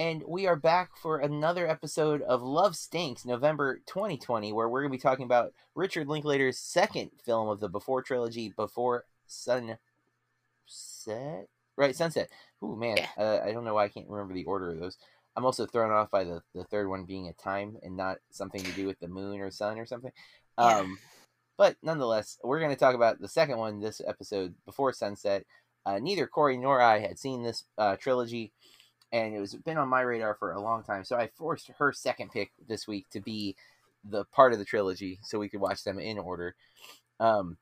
And we are back for another episode of Love Stinks, November 2020, where we're going to be talking about Richard Linklater's second film of the Before trilogy, Before Sunset. Right, Sunset. Ooh, man. Yeah. Uh, I don't know why I can't remember the order of those. I'm also thrown off by the, the third one being a time and not something to do with the moon or sun or something. Yeah. Um, but nonetheless, we're going to talk about the second one this episode, Before Sunset. Uh, neither Corey nor I had seen this uh, trilogy, and it was been on my radar for a long time. So I forced her second pick this week to be the part of the trilogy, so we could watch them in order. Um,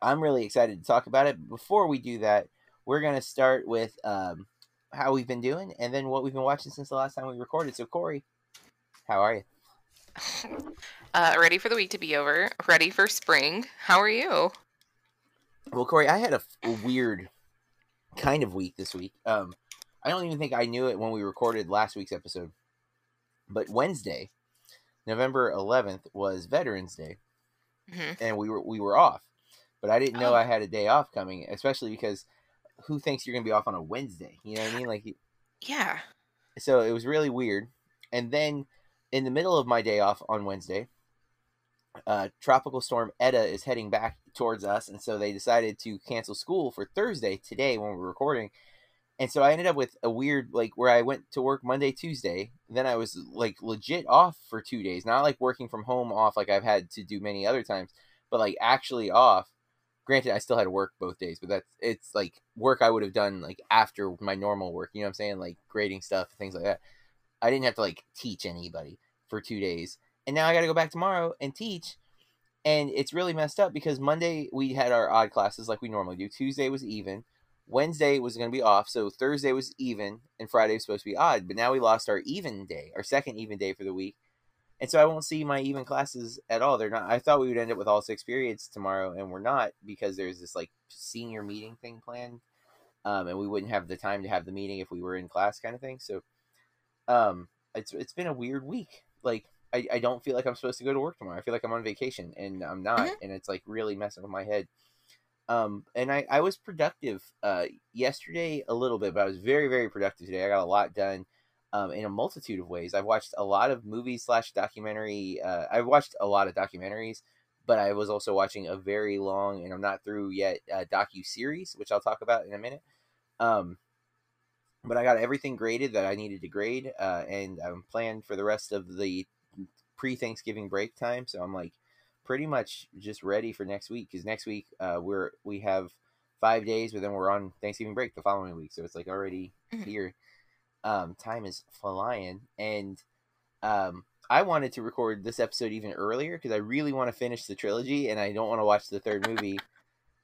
I'm really excited to talk about it. Before we do that, we're going to start with um, how we've been doing, and then what we've been watching since the last time we recorded. So Corey, how are you? Uh, ready for the week to be over. Ready for spring. How are you? Well, Corey, I had a, f- a weird kind of week this week. Um, I don't even think I knew it when we recorded last week's episode. But Wednesday, November 11th, was Veterans Day, hmm and we were we were off. But I didn't know Oh. I had a day off coming, especially because who thinks you're gonna be off on a Wednesday? You know what I mean? Like, Yeah. so it was really weird. And then in the middle of my day off on Wednesday, uh, tropical storm Eta is heading back towards us, and so they decided to cancel school for Thursday today when we're recording. And so I ended up with a weird like where I went to work Monday, Tuesday, then I was like legit off for two days, not like working from home off like I've had to do many other times, but like actually off. Granted, I still had to work both days, but that's it's like work I would have done like after my normal work. You know what I'm saying? Like grading stuff, things like that. I didn't have to like teach anybody for two days, and now I got to go back tomorrow and teach. And it's really messed up because Monday we had our odd classes like we normally do. Tuesday was even. Wednesday was going to be off, so Thursday was even, and Friday was supposed to be odd. But now we lost our even day, our second even day for the week, and so I won't see my even classes at all. They're not. I thought we would end up with all six periods tomorrow, and we're not because there's this like senior meeting thing planned, um, and we wouldn't have the time to have the meeting if we were in class, kind of thing. So, um, it's it's been a weird week. Like I, I don't feel like I'm supposed to go to work tomorrow. I feel like I'm on vacation, and I'm not, Mhm. and it's like really messing with my head. Um, and I, I was productive uh, yesterday a little bit, but I was very, very productive today. I got a lot done um, in a multitude of ways. I've watched a lot of movies slash documentary. Uh, I've watched a lot of documentaries, but I was also watching a very long, and I'm not through yet, uh, docu series, which I'll talk about in a minute. Um, but I got everything graded that I needed to grade, uh, and I'm planned for the rest of the pre Thanksgiving break time. So I'm like pretty much just ready for next week because next week uh, we're we have five days, but then we're on Thanksgiving break the following week. So it's like already Mhm. here. Um, time is flying, and um, I wanted to record this episode even earlier because I really want to finish the trilogy, and I don't want to watch the third movie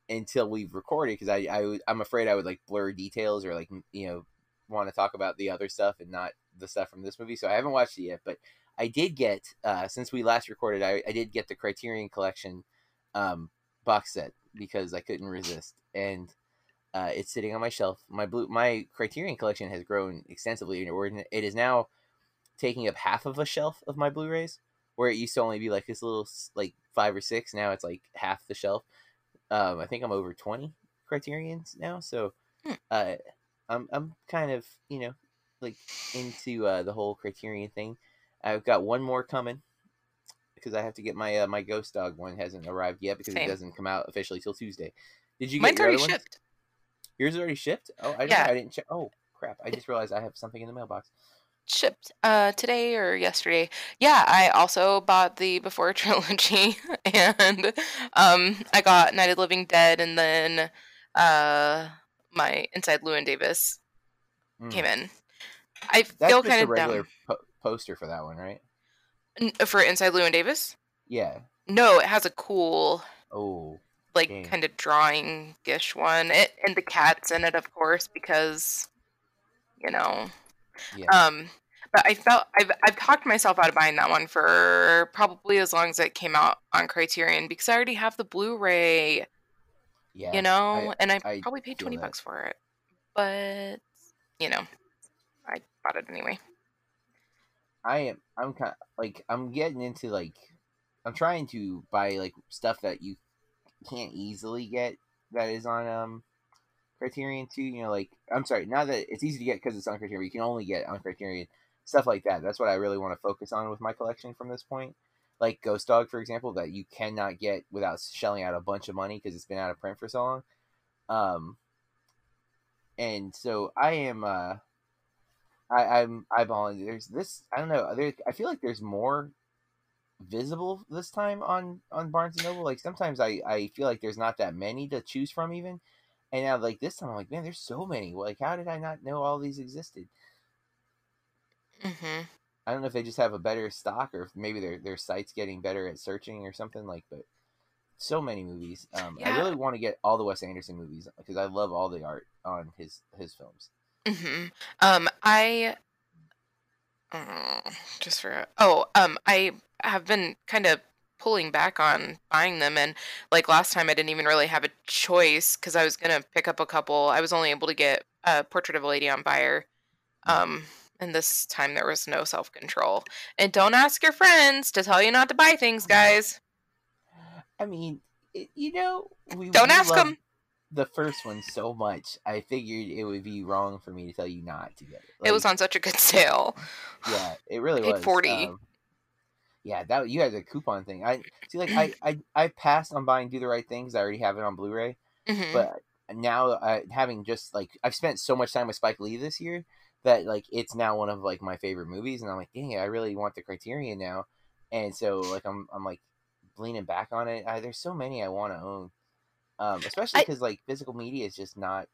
until we've recorded because I, I I'm afraid I would like blur details or like you know want to talk about the other stuff and not the stuff from this movie. So I haven't watched it yet, but I did get uh, since we last recorded, I, I did get the Criterion Collection um, box set because I couldn't resist, and uh, it's sitting on my shelf. My blue my Criterion Collection has grown extensively, and it is now taking up half of a shelf of my Blu-rays, where it used to only be like this little like five or six. Now it's like half the shelf. Um, I think I'm over twenty Criterions now, so Hmm. uh, I'm I'm kind of you know like into uh, the whole Criterion thing. I've got one more coming because I have to get my uh, my Ghost Dog one hasn't arrived yet because Same. it doesn't come out officially till Tuesday. Did you get Mine's your already ones? shipped. Yours already shipped? Oh, I didn't, Yeah. I didn't check. Oh crap! I just realized I have something in the mailbox. Shipped uh today or yesterday. Yeah, I also bought the Before trilogy and um I got Night of the Living Dead and then uh my Inside Llewyn Davis Mm. came in. I That's feel kind of regular dumb po- poster for that one, right? For Inside Llewyn Davis. Yeah. No, it has a cool Oh, like Dang. kind of drawing ish one. It and the cat's in it, of course, because you know. yeah. Um, But I felt I've I've talked myself out of buying that one for probably as long as it came out on Criterion because I already have the Blu-ray, Yeah, you know, and I, I probably paid twenty that. bucks for it. But you know, I bought it anyway. I am. I'm kind of, like I'm getting into like I'm trying to buy like stuff that you can't easily get that is on um Criterion too. You know, like I'm sorry, not that it's easy to get because it's on Criterion. You can only get on Criterion stuff like that. That's what I really want to focus on with my collection from this point. Like Ghost Dog, for example, that you cannot get without shelling out a bunch of money because it's been out of print for so long. Um, and so I am. uh I, I'm eyeballing. There's this. I don't know. There. I feel like there's more visible this time on on Barnes and Noble. Like sometimes I I feel like there's not that many to choose from even. And now like this time I'm like, man, there's so many. Like how did I not know all these existed? hmm I don't know if they just have a better stock or if maybe their their site's getting better at searching or something like. But so many movies. Um, I really want to get all the Wes Anderson movies because I love all the art on his his films. Hmm Um, I uh, just for oh, um, I have been kind of pulling back on buying them, and like last time, I didn't even really have a choice because I was gonna pick up a couple. I was only able to get a Portrait of a Lady on Fire, um, and this time there was no self control. And don't ask your friends to tell you not to buy things, guys. I mean, you know, we Don't we ask love 'em. The first one so much, I figured it would be wrong for me to tell you not to get it. it was on such a good sale. Yeah, it really Paid was. 40. um, yeah, that you had the coupon thing. I see, like I, I, I passed on buying Do the Right Things. I already have it on Blu-ray, Mhm. but now uh, having just like I've spent so much time with Spike Lee this year that like it's now one of like my favorite movies, and I'm like, dang it, I really want the Criterion now, and so like I'm I'm like leaning back on it. I, there's so many I want to own, um, especially because like physical media is just not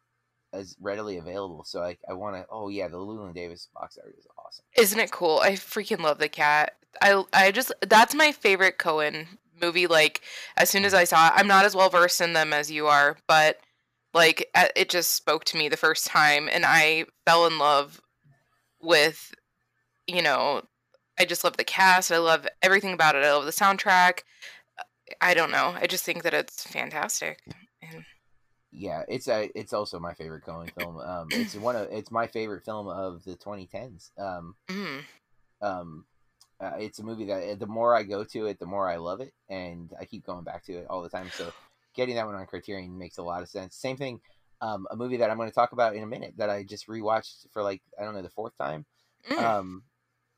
as readily available. So like I want to. Oh yeah, the Llewyn Davis box art is awesome. Isn't it cool? I freaking love the cat. I I just that's my favorite Coen movie. Like as soon as I saw it, I'm not as well versed in them as you are, but like it just spoke to me the first time, and I fell in love with, you know, I just love the cast. I love everything about it. I love the soundtrack. I don't know. I just think that it's fantastic. And yeah, it's a it's also my favorite Coen film. Um, it's one of it's my favorite film of the 2010s. Um, mm, um, uh, it's a movie that the more I go to it, the more I love it, and I keep going back to it all the time. So getting that one on Criterion makes a lot of sense. Same thing, um, a movie that I'm going to talk about in a minute that I just rewatched for like I don't know the fourth time. mm. Um,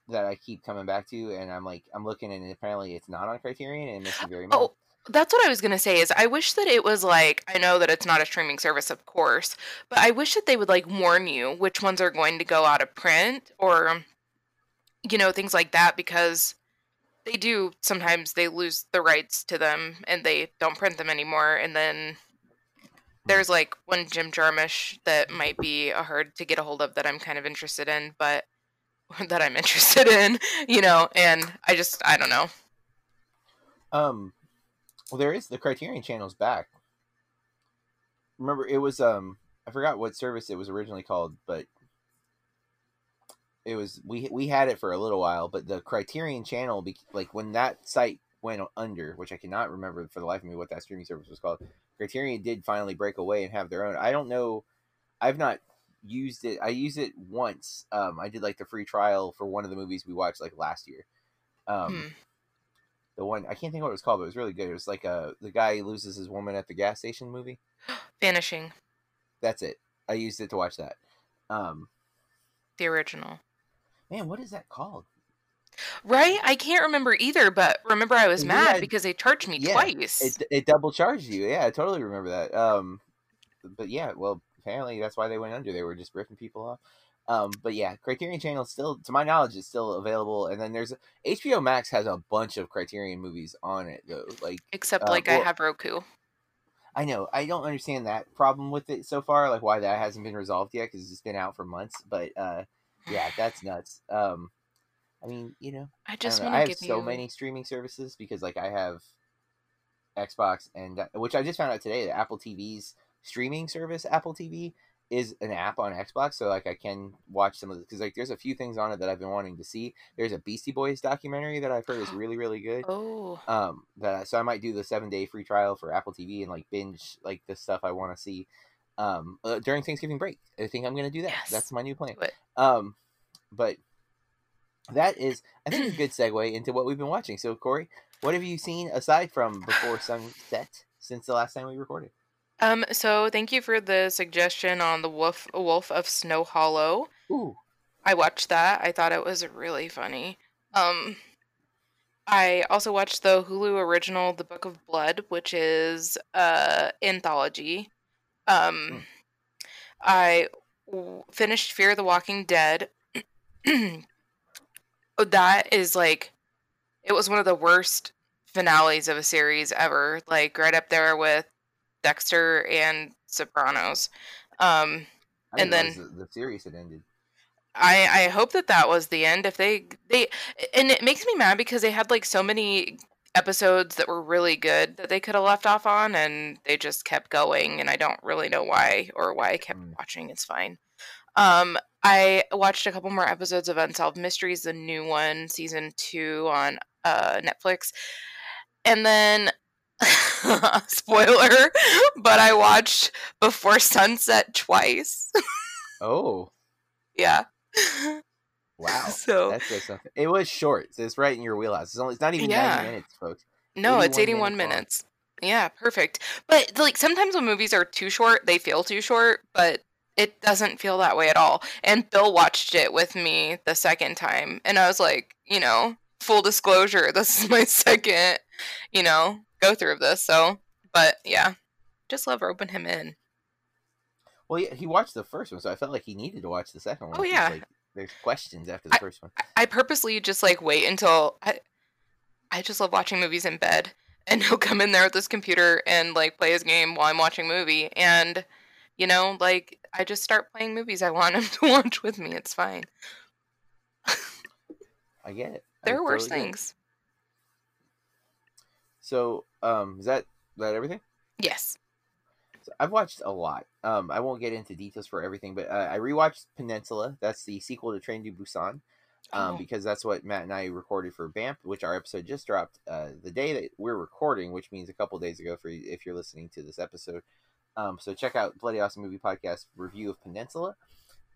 that I keep coming back to, and I'm like I'm looking, and apparently it's not on Criterion, and it very mad. Oh, that's what I was gonna say. Is I wish that it was like I know that it's not a streaming service, of course, but I wish that they would like warn you which ones are going to go out of print or, you know, things like that because they do sometimes they lose the rights to them and they don't print them anymore, and then there's like one Jim Jarmusch that might be a hard to get a hold of that I'm kind of interested in, but that I'm interested in, you know, and I just I don't know. Um, well, there is the Criterion Channel's back. Remember, it was um, I forgot what service it was originally called, but it was we we had it for a little while. But the Criterion Channel, be, like when that site went under, which I cannot remember for the life of me what that streaming service was called. Criterion did finally break away and have their own. I don't know. I've not used it. I used it once. Um, I did like the free trial for one of the movies we watched like last year. Um, Hmm. the one I can't think what it was called, but it was really good. It was like a the guy loses his woman at the gas station movie. Vanishing, That's it. I used it to watch that. Um, the original. man, what is that called? Right? I can't remember either, but remember I was mad had- because they charged me Yeah, twice. It it double charged you. Yeah, I totally remember that. Um, but yeah, well, apparently that's why they went under. They were just ripping people off. Um, but yeah, Criterion Channel still, to my knowledge, is still available. And then there's HBO Max has a bunch of Criterion movies on it though. Like Except uh, like I have Roku. I know I don't understand that problem with it so far, like why that hasn't been resolved yet because it's been out for months. But uh, yeah, that's nuts. Um, I mean, you know, I I, just don't know. want I to have so you many streaming services because like I have Xbox and which I just found out today that Apple TV's streaming service, Apple TV, is an app on Xbox, so like I can watch some of because like there's a few things on it that I've been wanting to see. There's a Beastie Boys documentary that I've heard is really really good. Oh. Um, that so I might do the seven day free trial for Apple TV and like binge like the stuff I want to see. Um, uh, during Thanksgiving break, I think I'm gonna do that. Yes. That's my new plan. Um, but that is I think a good segue into what we've been watching. So Corey, what have you seen aside from Before Sunset since the last time we recorded? Um, so thank you for the suggestion on the Wolf Wolf of Snow Hollow. Ooh, I watched that. I thought it was really funny. Um, I also watched the Hulu original The Book of Blood, which is uh anthology. Um, I w- finished Fear the Walking Dead. that is like it was one of the worst finales of a series ever, like right up there with Dexter and Sopranos. Um, I And then- the, the series had ended. I I hope that that was the end. If they they and it makes me mad because they had like so many episodes that were really good that they could have left off on, and they just kept going, and I don't really know why or why I kept Mm. watching. It's fine. Um, I watched a couple more episodes of Unsolved Mysteries, the new one, season two on uh Netflix, and then. spoiler but i watched before sunset twice Oh, yeah wow. so That says something. It was short, so it's right in your wheelhouse. It's only it's not even Yeah. ninety minutes, folks. No, it's 81 81 minutes minutes. Yeah, perfect. But like sometimes when movies are too short, they feel too short, but it doesn't feel that way at all. And Bill watched it with me the second time, and I was like, you know, full disclosure, this is my second, you know, go through of this. So, but yeah, just love roping him in. Well, yeah, he watched the first one, so I felt like he needed to watch the second one. Oh, yeah. Like, there's questions after the first one. I- I purposely just like wait until I I just love watching movies in bed and he'll come in there with his computer and like play his game while I'm watching a movie and you know like I just start playing movies I want him to watch with me it's fine I get it. I there are worse totally things So, um, is that that everything? yes So I've watched a lot. Um, I won't get into details for everything, but uh, I rewatched Peninsula. That's the sequel to Train to Busan. Um, Oh. because that's what Matt and I recorded for BAMP, which our episode just dropped uh, the day that we're recording, which means a couple days ago for if you're listening to this episode. Um, so check out Bloody Awesome Movie Podcast review of Peninsula.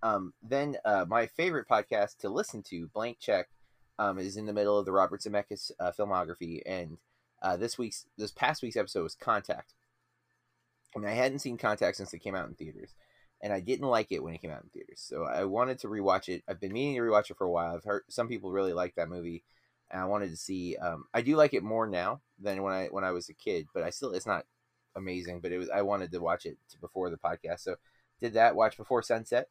Um, then uh, my favorite podcast to listen to, Blank Check, um, is in the middle of the Robert Zemeckis uh, filmography, and uh, this week's this past week's episode was Contact. I mean, I hadn't seen Contact since it came out in theaters, and I didn't like it when it came out in theaters. So I wanted to rewatch it. I've been meaning to rewatch it for a while. I've heard some people really like that movie, and I wanted to see. Um, I do like it more now than when I when I was a kid, but I still it's not amazing. But it was I wanted to watch it before the podcast, so did that. Watch Before Sunset.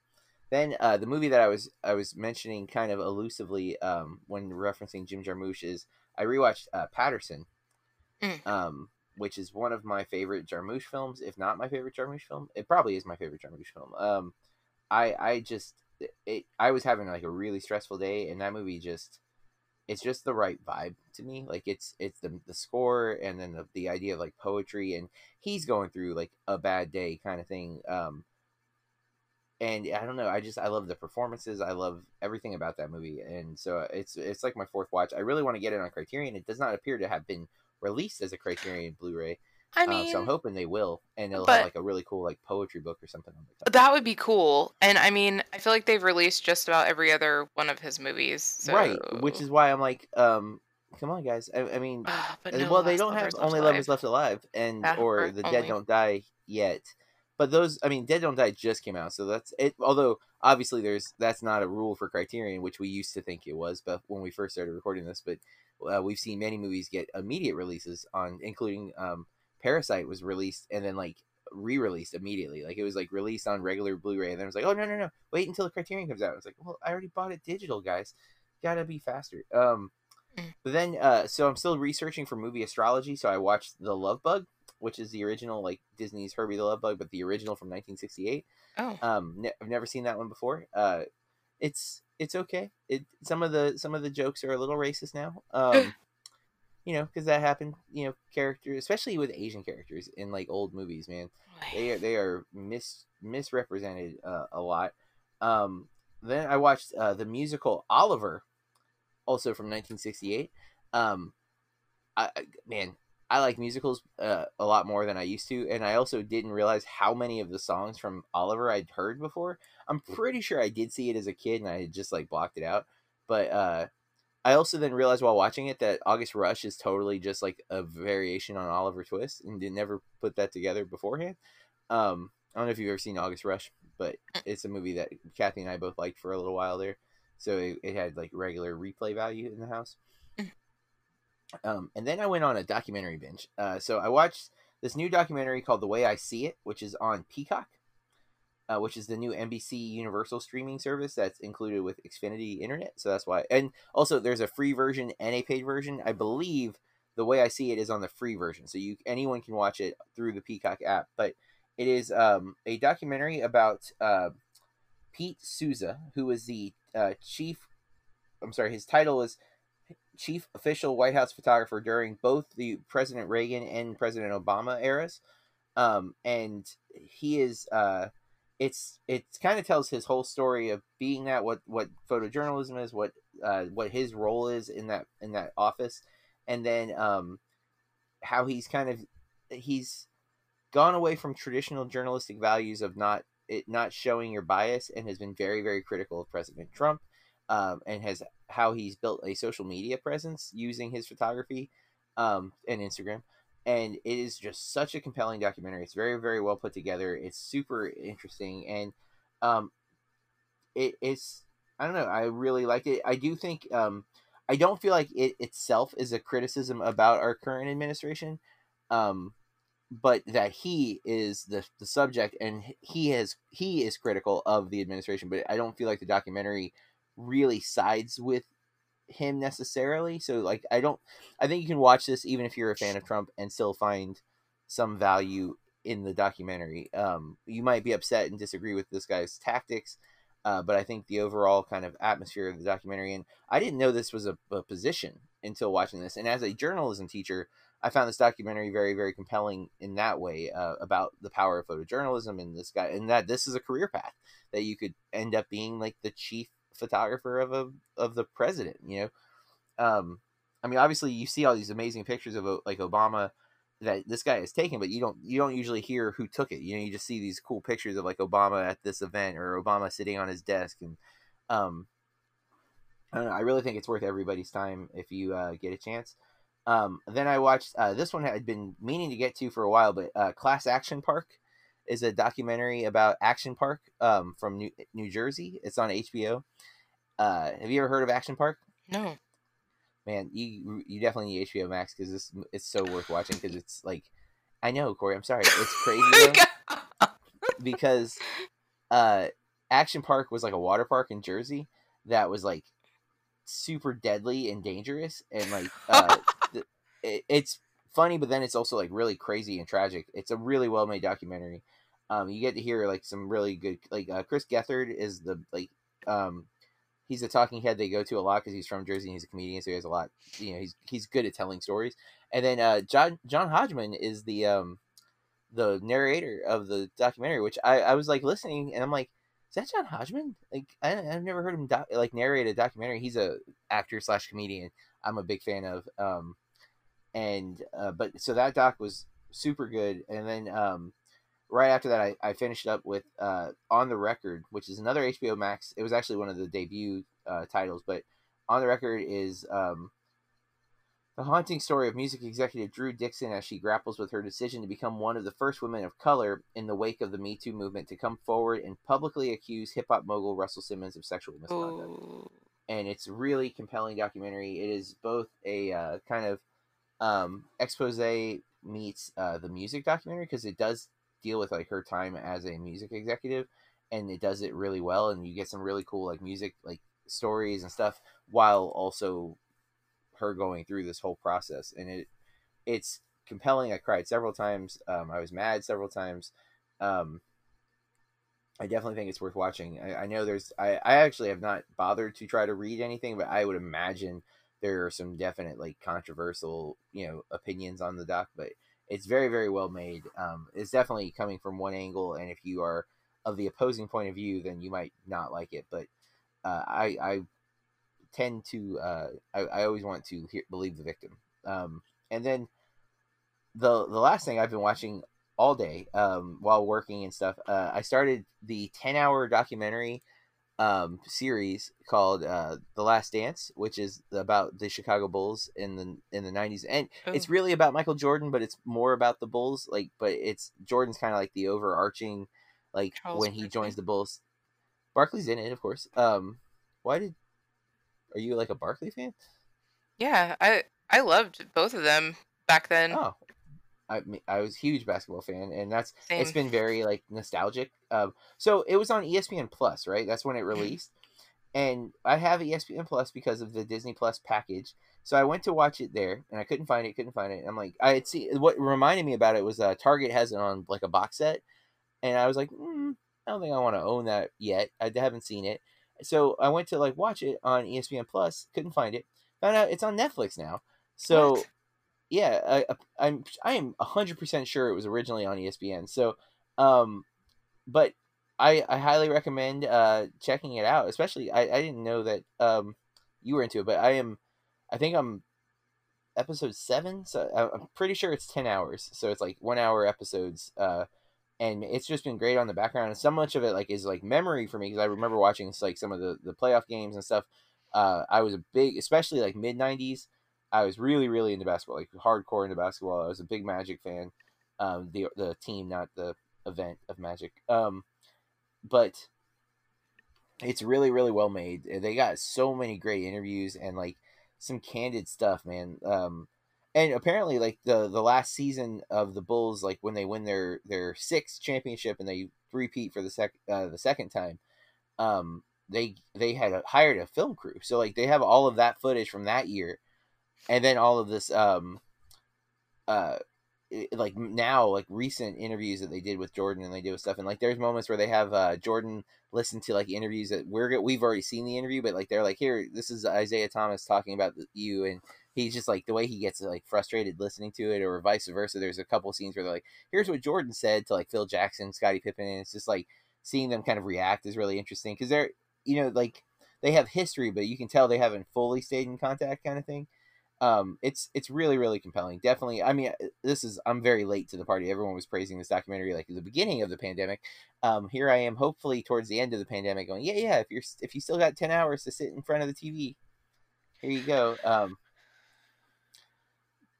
Then uh, the movie that I was I was mentioning kind of elusively um, when referencing Jim Jarmusch is I rewatched uh, Paterson, Mm. um, which is one of my favorite Jarmusch films, if not my favorite Jarmusch film. It probably is my favorite Jarmusch film. Um, I I just it I was having like a really stressful day, and that movie just it's just the right vibe to me. Like it's it's the the score and then the, the idea of like poetry, and he's going through like a bad day kind of thing. Um, and I don't know. I just I love the performances. I love everything about that movie, and so it's it's like my fourth watch. I really want to get it on Criterion. It does not appear to have been released as a Criterion Blu-ray, I um, mean so I'm hoping they will, and it'll but- have like a really cool like poetry book or something on the top. that would be cool and I mean I feel like they've released just about every other one of his movies so... Right, which is why I'm like, um, come on, guys. I, I mean, Uh, no well, they don't have only lovers left alive, and Yeah, or or the only. dead don't die yet. But those, I mean, dead don't die just came out, so that's it. Although obviously there's that's not a rule for Criterion, which we used to think it was, but when we first started recording this, but uh, we've seen many movies get immediate releases on, including um, Parasite was released and then like re-released immediately. Like it was like released on regular Blu-ray, and then it was like, oh no no no, wait until the Criterion comes out. It's like, well, I already bought it digital, guys. Gotta be faster. Um, Mm. but then, uh, so I'm still researching for movie astrology. So I watched The Love Bug, which is the original, like Disney's Herbie the Love Bug, but the original from 1968. oh Um, ne- I've never seen that one before. Uh, it's it's okay. It some of the some of the jokes are a little racist now. Um, you know, because that happened. You know, characters, especially with Asian characters in like old movies, man, they are they are mis misrepresented uh, a lot. Um, then I watched uh, the musical Oliver, also from 1968. Um, I, I man, I like musicals uh, a lot more than I used to, and I also didn't realize how many of the songs from Oliver I'd heard before. I'm pretty sure I did see it as a kid, and I had just like blocked it out. But uh, I also then realized while watching it that August Rush is totally just like a variation on Oliver Twist, and did never put that together beforehand. Um, I don't know if you've ever seen August Rush, but it's a movie that Kathy and I both liked for a little while there. So it, it had like regular replay value in the house. Um, and then I went on a documentary binge. Uh, so I watched this new documentary called The Way I See It, which is on Peacock, uh, which is the new NBC Universal streaming service that's included with Xfinity Internet. So that's why. And also, there's a free version and a paid version. I believe The Way I See It is on the free version, so you anyone can watch it through the Peacock app. But it is um, a documentary about uh, Pete Souza, who is the uh, chief. I'm sorry, his title is chief official White House photographer during both the President Reagan and President Obama eras. Um, and he is uh, it's it kind of tells his whole story of being that what what photojournalism is, what uh, what his role is in that in that office, and then um, how he's kind of he's gone away from traditional journalistic values of not it not showing your bias and has been very very critical of President Trump um, and has how he's built a social media presence using his photography um, and Instagram. And it is just such a compelling documentary. It's very, very well put together. It's super interesting, and um, it, it's I don't know. I really like it. I do think um, I don't feel like it itself is a criticism about our current administration, um, but that he is the the subject and he has he is critical of the administration. But I don't feel like the documentary really sides with him necessarily. So like I don't I think you can watch this even if you're a fan of Trump and still find some value in the documentary. Um you might be upset and disagree with this guy's tactics, uh, but I think the overall kind of atmosphere of the documentary and I didn't know this was a, a position until watching this. And as a journalism teacher, I found this documentary very, very compelling in that way uh, about the power of photojournalism and this guy, and that this is a career path that you could end up being like the chief photographer of a of the president. You know, um, I mean, obviously you see all these amazing pictures of like Obama that this guy has taken, but you don't you don't usually hear who took it. You know, you just see these cool pictures of like Obama at this event or Obama sitting on his desk, and um, I don't know. I really think it's worth everybody's time if you uh, get a chance. Um, then I watched uh, this one I'd been meaning to get to for a while, but uh, Class Action Park is a documentary about Action Park um, from New, New Jersey. It's on HBO. Uh, have you ever heard of Action Park? No. Man, you you definitely need HBO Max because this it's so worth watching because it's like I know Corey. I'm sorry, it's crazy though, because uh, Action Park was like a water park in Jersey that was like super deadly and dangerous and like uh, it, it's funny, but then it's also like really crazy and tragic. It's a really well made documentary. Um, you get to hear like some really good like uh, Chris Gethard is the like um he's a talking head they go to a lot because he's from Jersey and he's a comedian, so he has a lot. You know, he's he's good at telling stories. And then uh, John John Hodgman is the um the narrator of the documentary, which I I was like listening and I'm like, is that John Hodgman? Like I, I've never heard him do- like narrate a documentary. He's a actor slash comedian. I'm a big fan of. Um, and uh, but so that doc was super good, and then um right after that, I, I finished up with uh, On the Record, which is another HBO Max. It was actually one of the debut uh, titles, but On the Record is um, the haunting story of music executive Drew Dixon as she grapples with her decision to become one of the first women of color in the wake of the Me Too movement to come forward and publicly accuse hip hop mogul Russell Simmons of sexual misconduct. Ooh. And it's a really compelling documentary. It is both a uh, kind of um, expose meets uh, the music documentary because it does deal with like her time as a music executive and it does it really well and you get some really cool like music like stories and stuff while also her going through this whole process and it it's compelling. I cried several times. Um, i was mad several times. Um, i definitely think it's worth watching. I, I know there's I, I actually have not bothered to try to read anything but i would imagine there are some definite like controversial you know opinions on the doc, but it's very very well made. Um, it's definitely coming from one angle, and if you are of the opposing point of view, then you might not like it. But uh, I I tend to uh, I, I always want to hear, believe the victim. Um, and then the the last thing I've been watching all day um, while working and stuff, uh, I started the ten hour documentary um, series called uh, The Last Dance, which is about the Chicago Bulls in the in the nineties, and Oh. it's really about Michael Jordan, but it's more about the Bulls. Like, but it's Jordan's kind of like the overarching, like Charles when he Barkley. joins the Bulls. Barkley's in it, of course. Um, why did? Are you like a Barkley fan? Yeah, I I loved both of them back then. Oh, I I was a huge basketball fan, and that's Same. it's been very like nostalgic. Um, so it was on ESPN Plus, right? That's when it released, and I have ESPN Plus because of the Disney Plus package. So I went to watch it there, and I couldn't find it. Couldn't find it. I'm like, I had see what reminded me about it was uh, Target has it on like a box set, and I was like, mm, I don't think I want to own that yet. I haven't seen it, so I went to like watch it on ESPN Plus. Couldn't find it. Found out it's on Netflix now. So What? Yeah, I, I'm I am hundred percent sure it was originally on ESPN. So, um, but I I highly recommend uh checking it out. Especially I I didn't know that um you were into it, but I am I think I'm episode seven, so I- I'm pretty sure it's ten hours. So it's like one hour episodes. Uh, and it's just been great on the background. And so much of it like is like memory for me because I remember watching like some of the the playoff games and stuff. Uh, I was a big, especially like mid '90s. I was really, really into basketball, like hardcore into basketball. I was a big Magic fan. Um, the the team, not the event of Magic. Um, but it's really, really well made. They got so many great interviews and like some candid stuff, man. Um, and apparently, like the the last season of the Bulls, like when they win their their sixth championship and they repeat for the sec uh, the second time, um, they they had hired a film crew. So like they have all of that footage from that year, and then all of this um, uh, like now like recent interviews that they did with Jordan and they do stuff and like there's moments where they have uh Jordan listen to like interviews that we're we've already seen the interview but like they're like here this is Isiah Thomas talking about you and he's just like the way he gets like frustrated listening to it or vice versa there's a couple scenes where they're like here's what Jordan said to like Phil Jackson Scottie Pippen and it's just like seeing them kind of react is really interesting because they're you know like they have history but you can tell they haven't fully stayed in contact kind of thing um it's it's really really compelling. Definitely i mean this is i'm very late to the party. Everyone was praising this documentary like at the beginning of the pandemic. Um here i am hopefully towards the end of the pandemic going yeah yeah if you're if you still got 10 hours to sit in front of the tv here you go. Um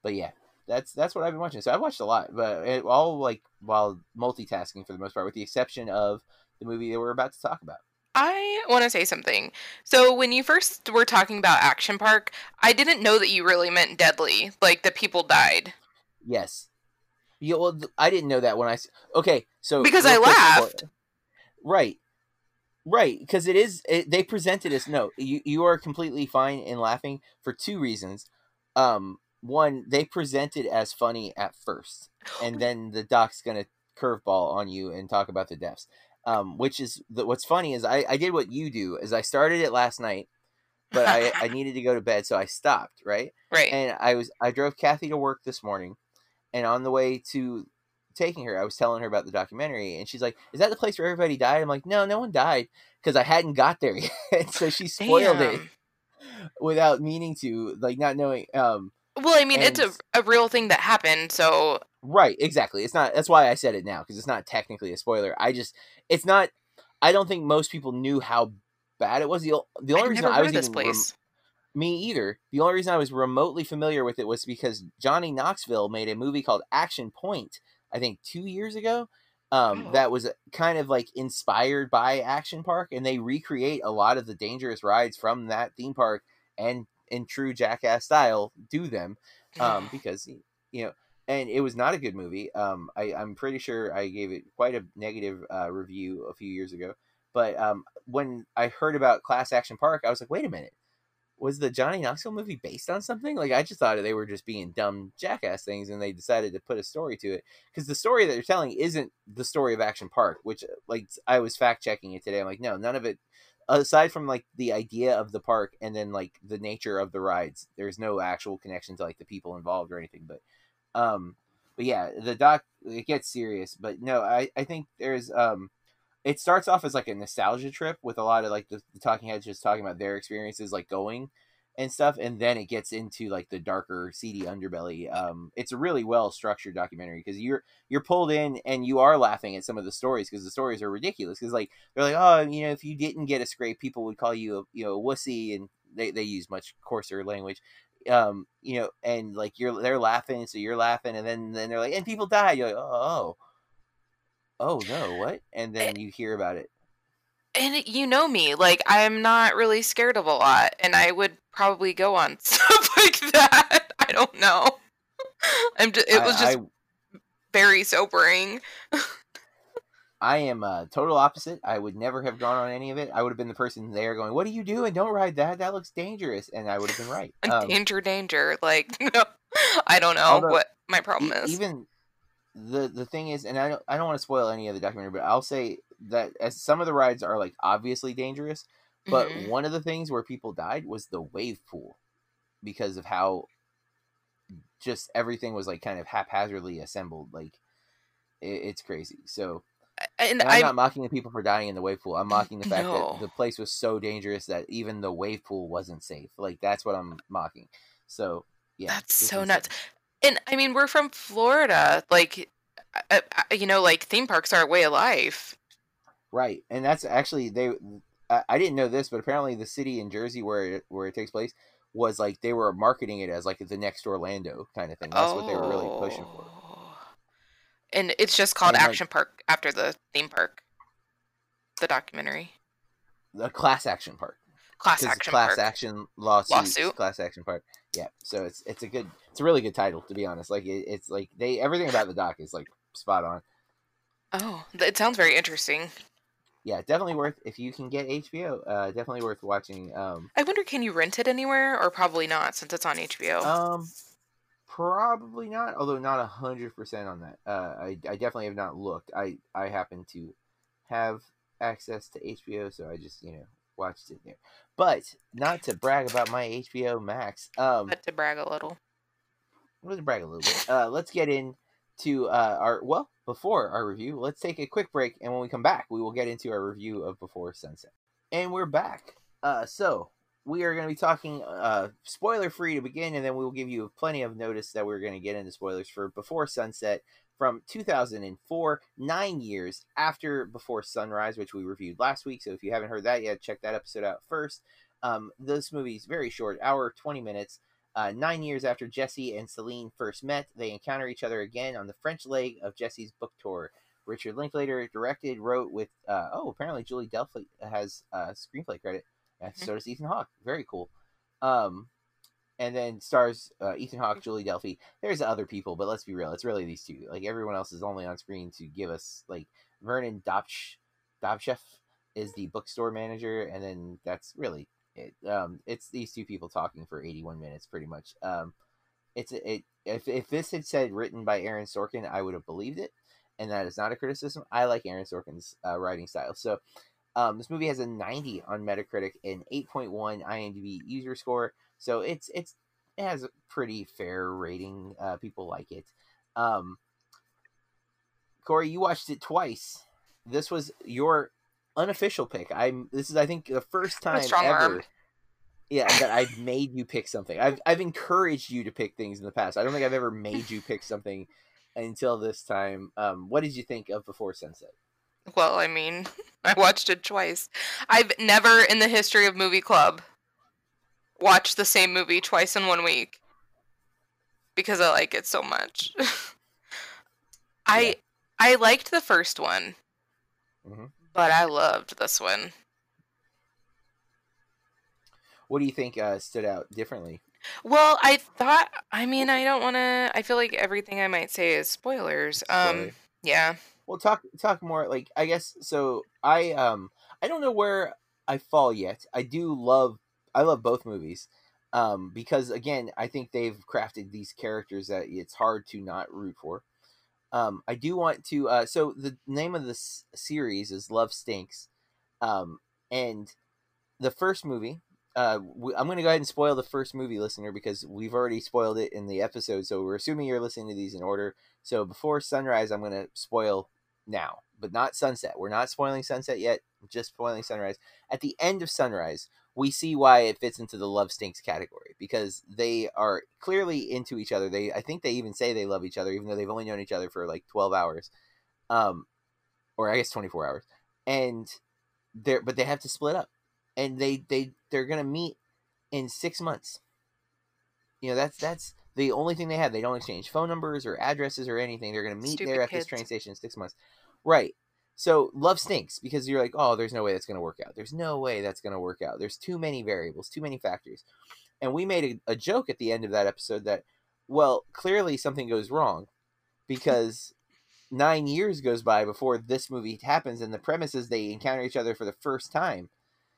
but yeah that's that's what i've been watching. So i've watched a lot but it, all like while multitasking for the most part with the exception of the movie that we're about to talk about I want to say something. So when you first were talking about Action Park, I didn't know that you really meant deadly, like the people died. Yes. Yeah, well, I didn't know that when I Okay, so Because I quick before- laughed. Right, right, because it is. It, they presented us no. You you are completely fine in laughing for two reasons. Um, one, they presented as funny at first, and then the doc's gonna curveball on you and talk about the deaths. Um, which is the, what's funny is I I did what you do is I started it last night, but I I needed to go to bed, so I stopped. Right right. and I was I drove Kathy to work this morning, and on the way to taking her, I was telling her about the documentary, and she's like, "Is that the place where everybody died?" I'm like, "No, no one died," because I hadn't got there yet, so she spoiled it without meaning to, like not knowing. Um, Well, I mean, it's a, a real thing that happened, so right, exactly. It's not. That's why I said it now because it's not technically a spoiler. I just, it's not. I don't think most people knew how bad it was. The, the only I've reason I was this even rem- place. Me either. The only reason I was remotely familiar with it was because Johnny Knoxville made a movie called Action Point, I think two years ago. Um, Oh. That was kind of like inspired by Action Park, and they recreate a lot of the dangerous rides from that theme park, and in true Jackass style, do them um, because you know, and it was not a good movie. Um, I, I'm pretty sure I gave it quite a negative uh, review a few years ago. But um, when I heard about Class Action Park, I was like, wait a minute, was the Johnny Knoxville movie based on something? Like I just thought they were just being dumb jackass things, and they decided to put a story to it because the story that they're telling isn't the story of Action Park, which like I was fact checking it today. I'm like, no, none of it. aside from like the idea of the park and then like the nature of the rides, there's no actual connection to like the people involved or anything. But um, but yeah, the doc it gets serious. But no, I I think there's um. It starts off as like a nostalgia trip with a lot of like the, the talking heads just talking about their experiences like going and stuff and then it gets into like the darker seedy underbelly um it's a really well structured documentary because you're you're pulled in and you are laughing at some of the stories because the stories are ridiculous because like they're like oh you know if you didn't get a scrape people would call you a you know a wussy and they, they use much coarser language um you know and like you're they're laughing so you're laughing and then then they're like and people die. you're like oh oh oh no what and then you hear about it and you know me, like I'm not really scared of a lot, and I would probably go on stuff like that. I don't know. I'm just, it was just I, very sobering. I am a total opposite. I would never have gone on any of it. I would have been the person there going, "What are you doing? Don't ride that. That looks dangerous." And I would have been right. Um, danger, danger. Like no, I don't know what my problem is. Even the the thing is, and I don't I don't want to spoil any of the documentary, but I'll say that as some of the rides are like obviously dangerous, but mm-hmm. one of the things where people died was the wave pool because of how just everything was like kind of haphazardly assembled. Like it, it's crazy. So and, and I'm, I'm, not mocking the people for dying in the wave pool. I'm mocking the fact no. that the place was so dangerous that even the wave pool wasn't safe. Like that's what I'm mocking. So yeah, that's so nuts. And I mean, we're from Florida. Like, uh, uh, you know, like theme parks are a way of life. Right, and that's actually they. I, I didn't know this, but apparently the city in Jersey where it, where it takes place was like they were marketing it as like the next Orlando kind of thing. That's oh. what they were really pushing for. And it's just called and Action like, Park after the theme park. The documentary. The class action park. Class action class park. action lawsuit, lawsuit. Class action park. Yeah. So it's it's a good it's a really good title to be honest. Like it, it's like they everything about the doc is like spot on. Oh, it sounds very interesting yeah, definitely worth if you can get HBO. Uh, definitely worth watching. Um, I wonder, can you rent it anywhere, or probably not, since it's on HBO? Um, probably not. Although not a hundred percent on that. Uh, I I definitely have not looked. I I happen to have access to HBO, so I just you know watched it there. But not to brag about my HBO Max. Um, but to brag a little. Let's brag a little bit. Uh, let's get into uh, our well before our review, let's take a quick break, and when we come back, we will get into our review of Before Sunset. And we're back. Uh, so we are going to be talking uh, spoiler free to begin, and then we will give you plenty of notice that we're going to get into spoilers for Before Sunset from 2004, nine years after Before Sunrise, which we reviewed last week. So if you haven't heard that yet, check that episode out first. Um, this movie is very short, hour 20 minutes. Uh, nine years after Jesse and Celine first met, they encounter each other again on the French leg of Jesse's book tour. Richard Linklater directed, wrote with, uh, oh, apparently Julie Delpy has a screenplay credit. And so does Ethan Hawke. Very cool. Um, and then stars uh, Ethan Hawke, Julie Delpy. There's other people, but let's be real. It's really these two. Like everyone else is only on screen to give us like Vernon Dobch, Dobtcheff is the bookstore manager, and then that's really it, um, it's these two people talking for 81 minutes, pretty much. Um, it's it if if this had said written by Aaron Sorkin, I would have believed it, and that is not a criticism. I like Aaron Sorkin's uh, writing style. So, um, this movie has a 90 on Metacritic and 8.1 IMDb user score. So it's it's it has a pretty fair rating. Uh, people like it. Um, Corey, you watched it twice. This was your unofficial pick. I'm this is I think the first time ever. Arm. Yeah, that I've made you pick something. I've I've encouraged you to pick things in the past. I don't think I've ever made you pick something until this time. Um, what did you think of Before Sunset? Well, I mean, I watched it twice. I've never in the history of movie club watched the same movie twice in one week because I like it so much. I. I liked the first one. Mm-hmm but I loved this one. What do you think uh, stood out differently? Well, I thought. I mean, I don't want to. I feel like everything I might say is spoilers. Um, yeah. Well, talk talk more. Like, I guess so. I um, I don't know where I fall yet. I do love. I love both movies. Um, because again, I think they've crafted these characters that it's hard to not root for. Um, I do want to. Uh, so the name of this series is Love Stinks, um, and the first movie. Uh, we, I'm going to go ahead and spoil the first movie, listener, because we've already spoiled it in the episode. So we're assuming you're listening to these in order. So before sunrise, I'm going to spoil now, but not sunset. We're not spoiling sunset yet. Just spoiling sunrise. At the end of sunrise, we see why it fits into the love stinks category because they are clearly into each other. They, I think they even say they love each other, even though they've only known each other for like 12 hours, um, or I guess 24 hours. And they're, but they have to split up and they they they're gonna meet in six months. You know, that's that's the only thing they have. They don't exchange phone numbers or addresses or anything. They're gonna meet Stupid there at kids. this train station in six months. Right. So love stinks because you're like, oh, there's no way that's gonna work out. There's no way that's gonna work out. There's too many variables, too many factors. And we made a, a joke at the end of that episode that, well, clearly something goes wrong because nine years goes by before this movie happens, and the premise is they encounter each other for the first time.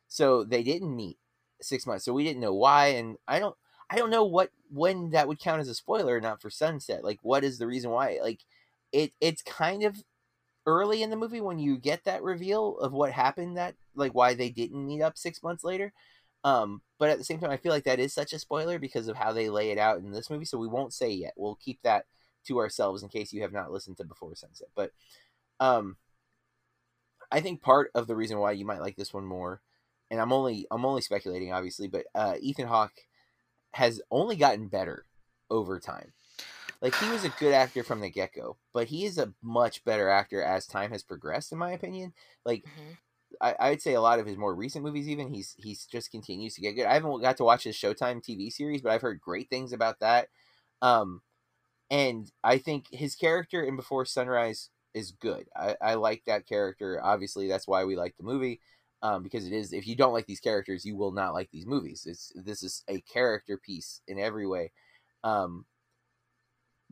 So they didn't meet six months. So we didn't know why, and I don't, I don't know what when that would count as a spoiler or not for Sunset. Like, what is the reason why? Like, it it's kind of early in the movie when you get that reveal of what happened that like why they didn't meet up six months later. Um, but at the same time, I feel like that is such a spoiler because of how they lay it out in this movie. So we won't say yet. We'll keep that to ourselves in case you have not listened to Before Sunset. But um, I think part of the reason why you might like this one more, and I'm only I'm only speculating, obviously, but uh, Ethan Hawke has only gotten better over time. Like he was a good actor from the get go, but he is a much better actor as time has progressed, in my opinion. Like Mhm. I, I'd say a lot of his more recent movies, even he's he's just continues to get good. I haven't got to watch his Showtime TV series, but I've heard great things about that. Um, and I think his character in Before Sunrise is good. I, I like that character. Obviously, that's why we like the movie. Um, because it is. If you don't like these characters, you will not like these movies. It's this is a character piece in every way. Um,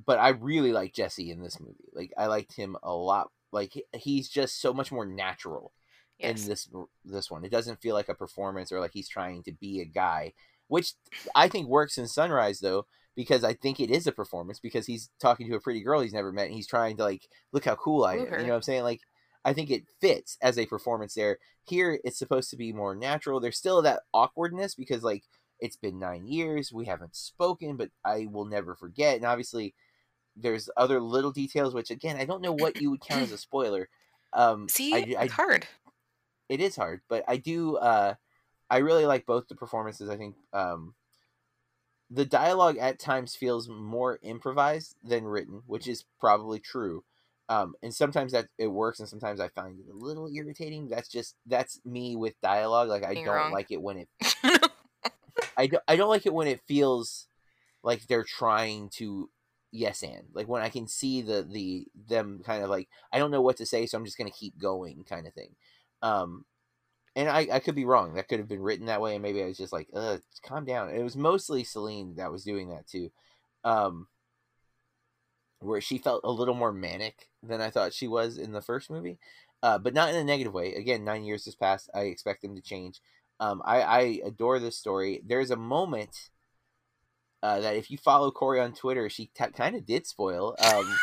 but I really like Jesse in this movie. Like I liked him a lot. Like he's just so much more natural Yes. in this this one. It doesn't feel like a performance or like he's trying to be a guy, which I think works in Sunrise though because I think it is a performance because he's talking to a pretty girl he's never met and he's trying to like look how cool I am. her. You know what I'm saying? Like I think it fits as a performance there. Here it's supposed to be more natural. There's still that awkwardness because like it's been 9 years, we haven't spoken, but I will never forget. And obviously there's other little details which again, I don't know what you would count as a spoiler. Um See, I, I it's hard. it is hard, but I do uh I really like both the performances. I think um the dialogue at times feels more improvised than written, which is probably true. Um and sometimes that it works and sometimes I find it a little irritating. That's just that's me with dialogue. Like I don't wrong. like it when it I don't, I don't like it when it feels like they're trying to yes and like when I can see the the them kind of like I don't know what to say so I'm just gonna keep going kind of thing. Um, and I I could be wrong. That could have been written that way, and maybe I was just like, uh, calm down. It was mostly Celine that was doing that too. Um, where she felt a little more manic than I thought she was in the first movie, uh, but not in a negative way. Again, nine years has passed. I expect them to change. Um, I, I adore this story. There's a moment uh, that if you follow Corey on Twitter, she t- kind of did spoil. Um,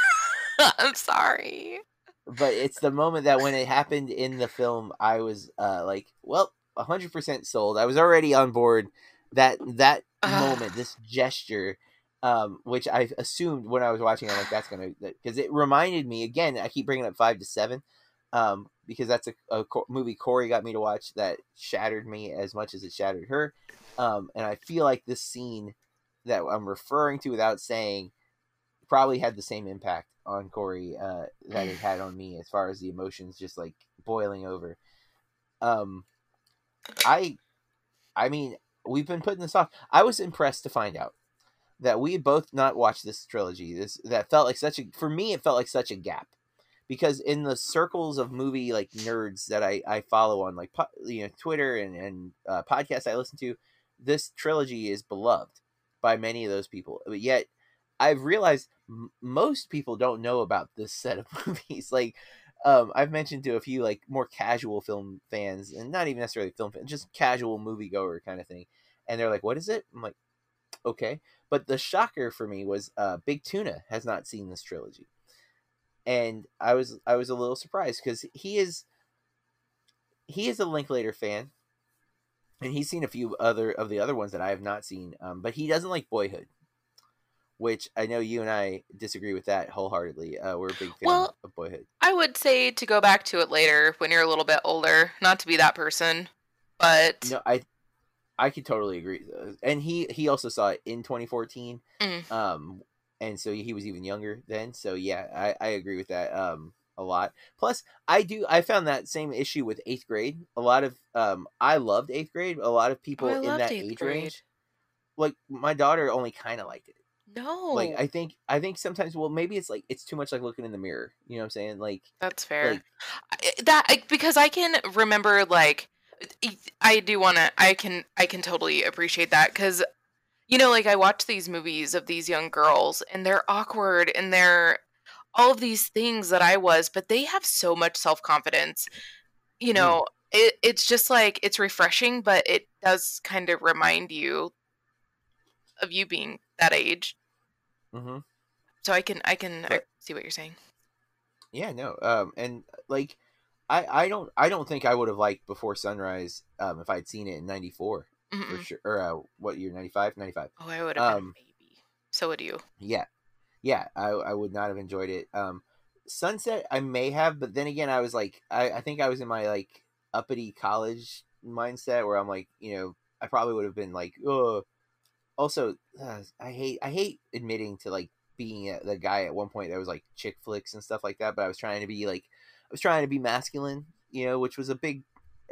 I'm sorry. but it's the moment that when it happened in the film, I was uh, like, well, 100% sold. I was already on board. That that moment, this gesture, um, which I assumed when I was watching, I'm like, that's gonna because it reminded me again. I keep bringing up five to seven, um, because that's a, a co- movie Corey got me to watch that shattered me as much as it shattered her, um, and I feel like this scene that I'm referring to without saying probably had the same impact on Corey uh, that it had on me as far as the emotions just like boiling over. Um, I, I mean, we've been putting this off. I was impressed to find out that we had both not watched this trilogy. This that felt like such a for me. It felt like such a gap because in the circles of movie like nerds that I I follow on like you know Twitter and and uh, podcasts I listen to, this trilogy is beloved by many of those people. But yet, I've realized m- most people don't know about this set of movies. Like, um, I've mentioned to a few like more casual film fans, and not even necessarily film fans, just casual moviegoer kind of thing, and they're like, "What is it?" I'm like, "Okay," but the shocker for me was uh, Big Tuna has not seen this trilogy, and I was I was a little surprised because he is he is a Linklater fan. and he's seen a few other of the other ones that I have not seen. Um, but he doesn't like Boyhood, which I know you and I disagree with that wholeheartedly. Uh, we're a big fan Well- of Boyhood. I would say to go back to it later when you're a little bit older, not to be that person, but No, I I could totally agree. Uh, And he he also saw it in 2014. Mm. Um and so he was even younger then. So yeah, I I agree with that um a lot. Plus, I do I found that same issue with 8th grade. A lot of um I loved 8th grade. A lot of people Oh, in that age grade. range like my daughter only kind of liked it. no, Like I think I think sometimes well maybe it's like it's too much like looking in the mirror. You know what I'm saying? Like that's fair. like that because I can remember like I- do want to I can I can totally appreciate that cuz you know like I watch these movies of these young girls and they're awkward and they're all of these things that I was but they have so much self-confidence. You know, it it's just like it's refreshing but it does kind of remind you of you being that age. mhm. So I can I can I see what you're saying. Yeah, no. Um, and like, I I don't I don't think I would have liked Before Sunrise um if I'd seen it in '94 for sure. Or uh, what year? '95, '95. Oh, I would have Um, baby. So would you. Yeah, yeah. I I would not have enjoyed it. Um, Sunset I may have, but then again, I was like, I I think I was in my like uppity college mindset where I'm like, you know, I probably would have been like, oh. Also, uh, I hate I hate admitting to like being a, the guy at one point that was like chick flicks and stuff like that, but I was trying to be like, I was trying to be masculine, you know, which was a big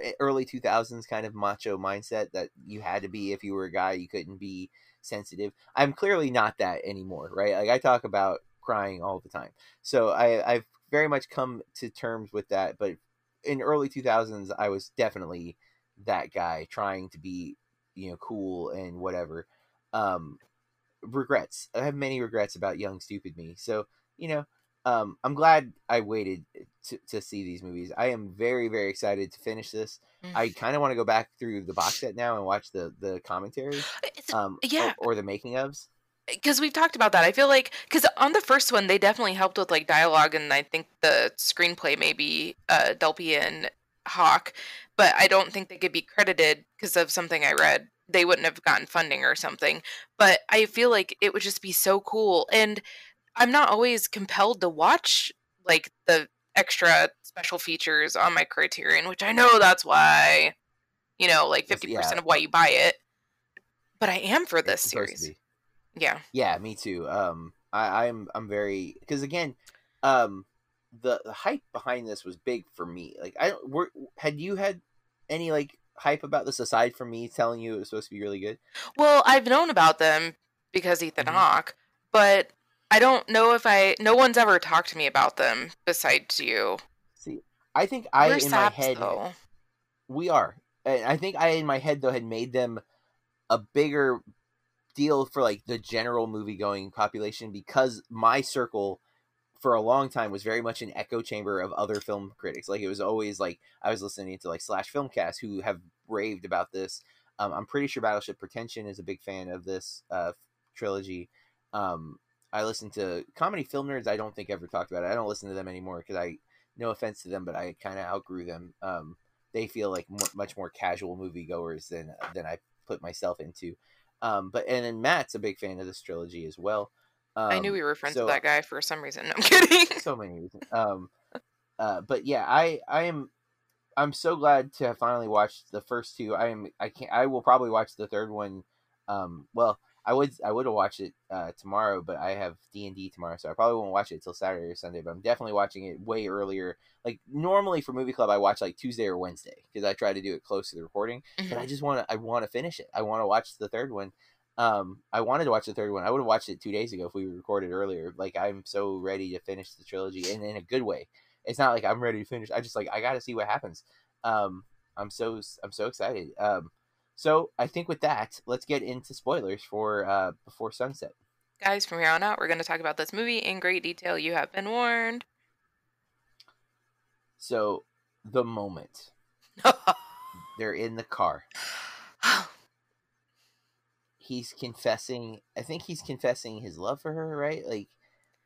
eh, early 2000s kind of macho mindset that you had to be if you were a guy, you couldn't be sensitive. I'm clearly not that anymore, right? Like I talk about crying all the time. So I I've very much come to terms with that, but in early 2000s I was definitely that guy trying to be, you know, cool and whatever. Um regrets. I have many regrets about young stupid me. So, you know, um I'm glad I waited to, to see these movies. I am very very excited to finish this. Mm. I kind of want to go back through the box set now and watch the the commentary um yeah. or, or the making ofs. because we've talked about that. I feel like because on the first one they definitely helped with like dialogue and I think the screenplay maybe uh, Delpy and Hawke, but I don't think they could be credited because of something I read. They wouldn't have gotten funding or something. But I feel like it would just be so cool, and I'm not always compelled to watch like the extra special features on my Criterion, which I know that's why you know like Yes, fifty yeah. percent of why you buy it. But I am for this It's supposed to series. Yeah. Yeah, me too. Um, I, I'm I'm very because again, um, the, the hype behind this was big for me. Like I don't. Were, had you had any like hype about this aside from me telling you it was supposed to be really good? Well, I've known about them because Ethan Mhm. Hawke, but I don't know if I. No one's ever talked to me about them besides you. See, I think I We're in my head though. we are. And I think I in my head though had made them a bigger deal for like the general movie going population because my circle for a long time was very much an echo chamber of other film critics. Like it was always like I was listening to like Slash Filmcast who have raved about this. Um, I'm pretty sure Battleship Pretension is a big fan of this uh, trilogy. Um, I listen to comedy film nerds. I don't think ever talked about it. I don't listen to them anymore because I, no offense to them, but I kind of outgrew them. Um, they feel like mu much more casual moviegoers than than I put myself into. Um, but and then Matt's a big fan of this trilogy as well. Um, I knew we were friends so- with that guy for some reason. No, I'm kidding. so many reasons. Um, uh, but yeah, I I am I'm so glad to have finally watched the first two. I am I can't I will probably watch the third one. Um, well, I would I would have watched it uh, tomorrow, but I have D and D tomorrow, so I probably won't watch it till Saturday or Sunday. But I'm definitely watching it way earlier. Like normally for movie club, I watch like Tuesday or Wednesday because I try to do it close to the recording. But I just want to I want to finish it. I want to watch the third one. Um, I wanted to watch the third one. I would have watched it two days ago if we recorded earlier. Like I'm so ready to finish the trilogy, and in a good way. It's not like I'm ready to finish. I just like I got to see what happens. Um, I'm so I'm so excited. Um, so I think with that, let's get into spoilers for uh before sunset. Guys, from here on out, we're going to talk about this movie in great detail. You have been warned. So the moment they're in the car, he's confessing. I think he's confessing his love for her, right? Like,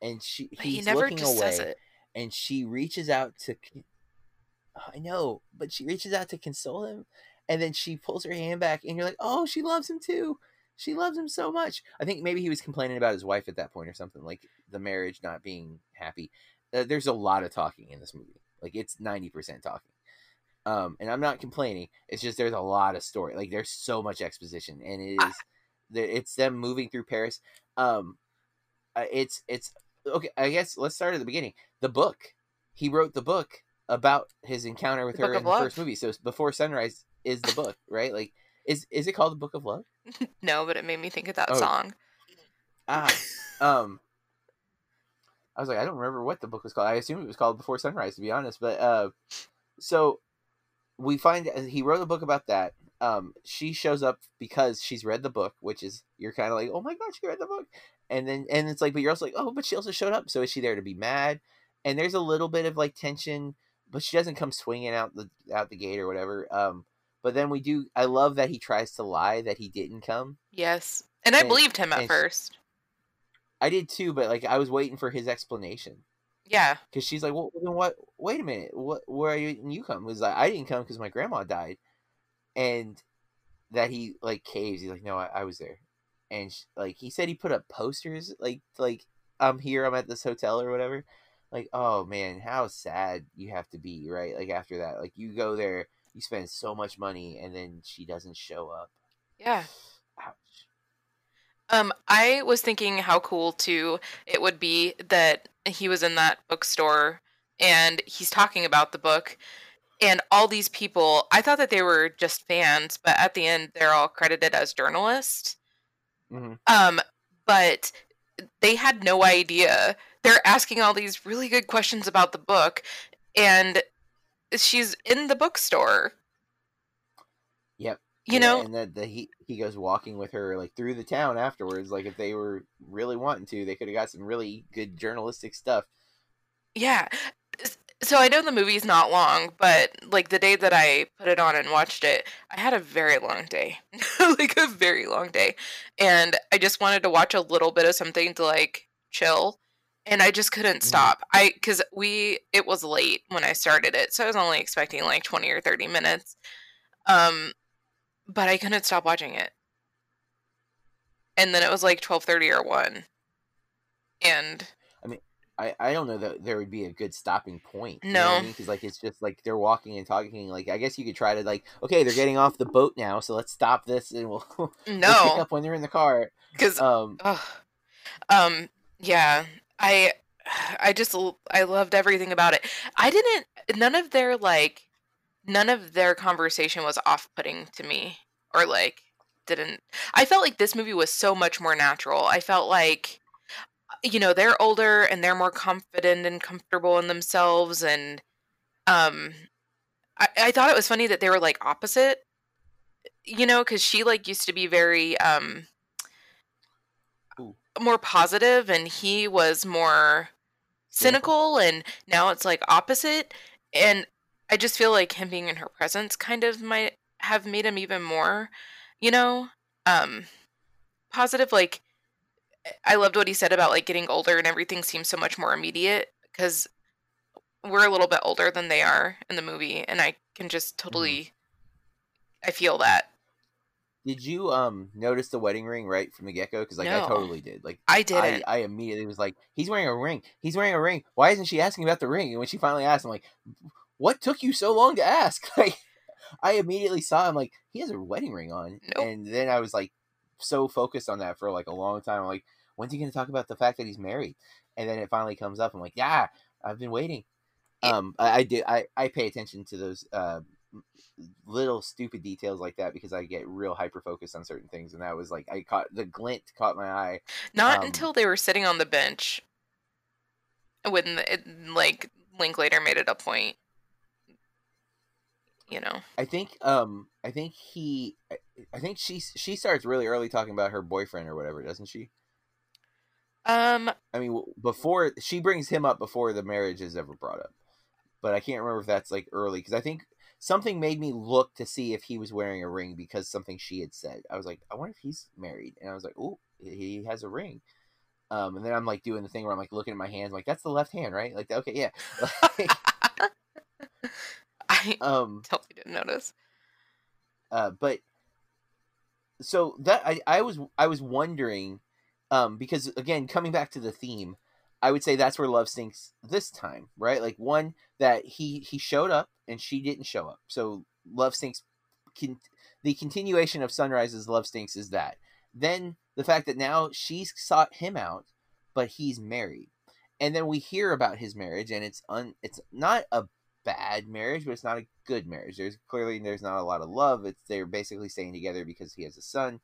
and she But he's he never looking just away. says it. and she reaches out to I know, but she reaches out to console him and then she pulls her hand back, and you're like, oh, she loves him too. She loves him so much. I think maybe he was complaining about his wife at that point or something, like the marriage not being happy. Uh, there's a lot of talking in this movie. Like it's ninety percent talking. Um, and I'm not complaining. It's just there's a lot of story. Like there's so much exposition, and it is, the- it's them moving through Paris. Um, uh, it's it's okay. I guess let's start at the beginning. The book. He wrote the book about his encounter with The her in the Love. first movie. So Before Sunrise is the book, right? Like, is is it called the Book of Love? No, but it made me think of that Oh. song. Ah, um, I was like, I don't remember what the book was called. I assume it was called Before Sunrise, to be honest. But uh, so we find he wrote a book about that. Um, she shows up because she's read the book, which is you're kind of like, oh my gosh, she read the book, and then and it's like, but you're also like, oh, but she also showed up. So is she there to be mad? And there's a little bit of like tension, but she doesn't come swinging out the out the gate or whatever. Um, but then we do. I love that he tries to lie that he didn't come. Yes. And I And- believed him at first. I did too, but like I was waiting for his explanation. Yeah. because she's like, well, then what? Wait a minute, what? Where are you? and You come? Was like, I didn't come because my grandma died, and that he like caves. He's like, no, I, I was there, and sh like he said, he put up posters like like I'm here, I'm at this hotel or whatever. Like, oh man, how sad you have to be, right? Like after that, like you go there, you spend so much money, and then she doesn't show up. Yeah. Ouch. Um, I was thinking how cool too it would be that he was in that bookstore and he's talking about the book and all these people I thought that they were just fans, but at the end they're all credited as journalists. Mhm. Um, but they had no idea. They're asking all these really good questions about the book and she's in the bookstore. Yep. You Yeah, know, and that the he he goes walking with her like through the town afterwards. Like if they were really wanting to, they could have got some really good journalistic stuff. Yeah. So I know the movie's not long, but like the day that I put it on and watched it, I had a very long day. like a very long day. And I just wanted to watch a little bit of something to like chill. And I just couldn't Mhm. stop. I cuz we it was late when I started it. So I was only expecting like 20 or 30 minutes. Um but I couldn't stop watching it. And then it was like 12:30 or 1. And I, mean, I I don't know that there would be a good stopping point. No. what I mean? Because like it's just like they're walking and talking. Like I guess you could try to like okay, they're getting off the boat now, so let's stop this and we'll, we'll pick no, up when they're in the car. cuz Um, Ugh. Um. Yeah. I. I just. I loved everything about it. I didn't. None of their like. None of their conversation was off-putting to me, or like didn't. I felt like this movie was so much more natural. I felt like, you know, they're older and they're more confident and comfortable in themselves, and um, I, I thought it was funny that they were like opposite. You know, because she like used to be very um. More positive and he was more cynical. and now it's like opposite. And i just feel like him being in her presence kind of might have made him even more you know um positive. Like i loved what he said about like getting older and everything seems so much more immediate because we're a little bit older than they are in the movie and i can just totally i feel that did you um notice the wedding ring right from the get go? Because like I totally did. Like i I, didn't I immediately was like, he's wearing a ring. He's wearing a ring. Why isn't she asking about the ring? And when she finally asked, I'm like, what took you so long to ask? Like, I immediately saw him like he has a wedding ring on, Nope. and then I was like so focused on that for like a long time. I'm like, when's he going to talk about the fact that he's married? And then it finally comes up. I'm like, yeah, I've been waiting. Yeah. Um, I, I did. I I pay attention to those uh little stupid details like that because I get real hyper focused on certain things, and that was like I caught the glint caught my eye. Not Um, until they were sitting on the bench when the, it, like Linklater made it a point. You know. I think um I think he I- I think she she starts really early talking about her boyfriend or whatever, doesn't she? Um I mean, before she brings him up before the marriage is ever brought up, but I can't remember if that's like early because I think something made me look to see if he was wearing a ring because something she had said. I was like, I wonder if he's married, and I was like, oh, he has a ring. Um, and then I'm like doing the thing where I'm like looking at my hands, I'm like that's the left hand, right? Like, okay, yeah. I um, totally didn't notice. Uh, but so that I, I was I was wondering, um, because again, coming back to the theme, I would say that's where love stinks this time, right? Like one that he he showed up and she didn't show up, so love stinks. Can, the continuation of Sunrise's love stinks is that. Then the fact that now she's sought him out, but he's married, and then we hear about his marriage, and it's un it's not a bad marriage, but it's not a good marriage. There's clearly there's not a lot of love. It's they're basically staying together because he has a son,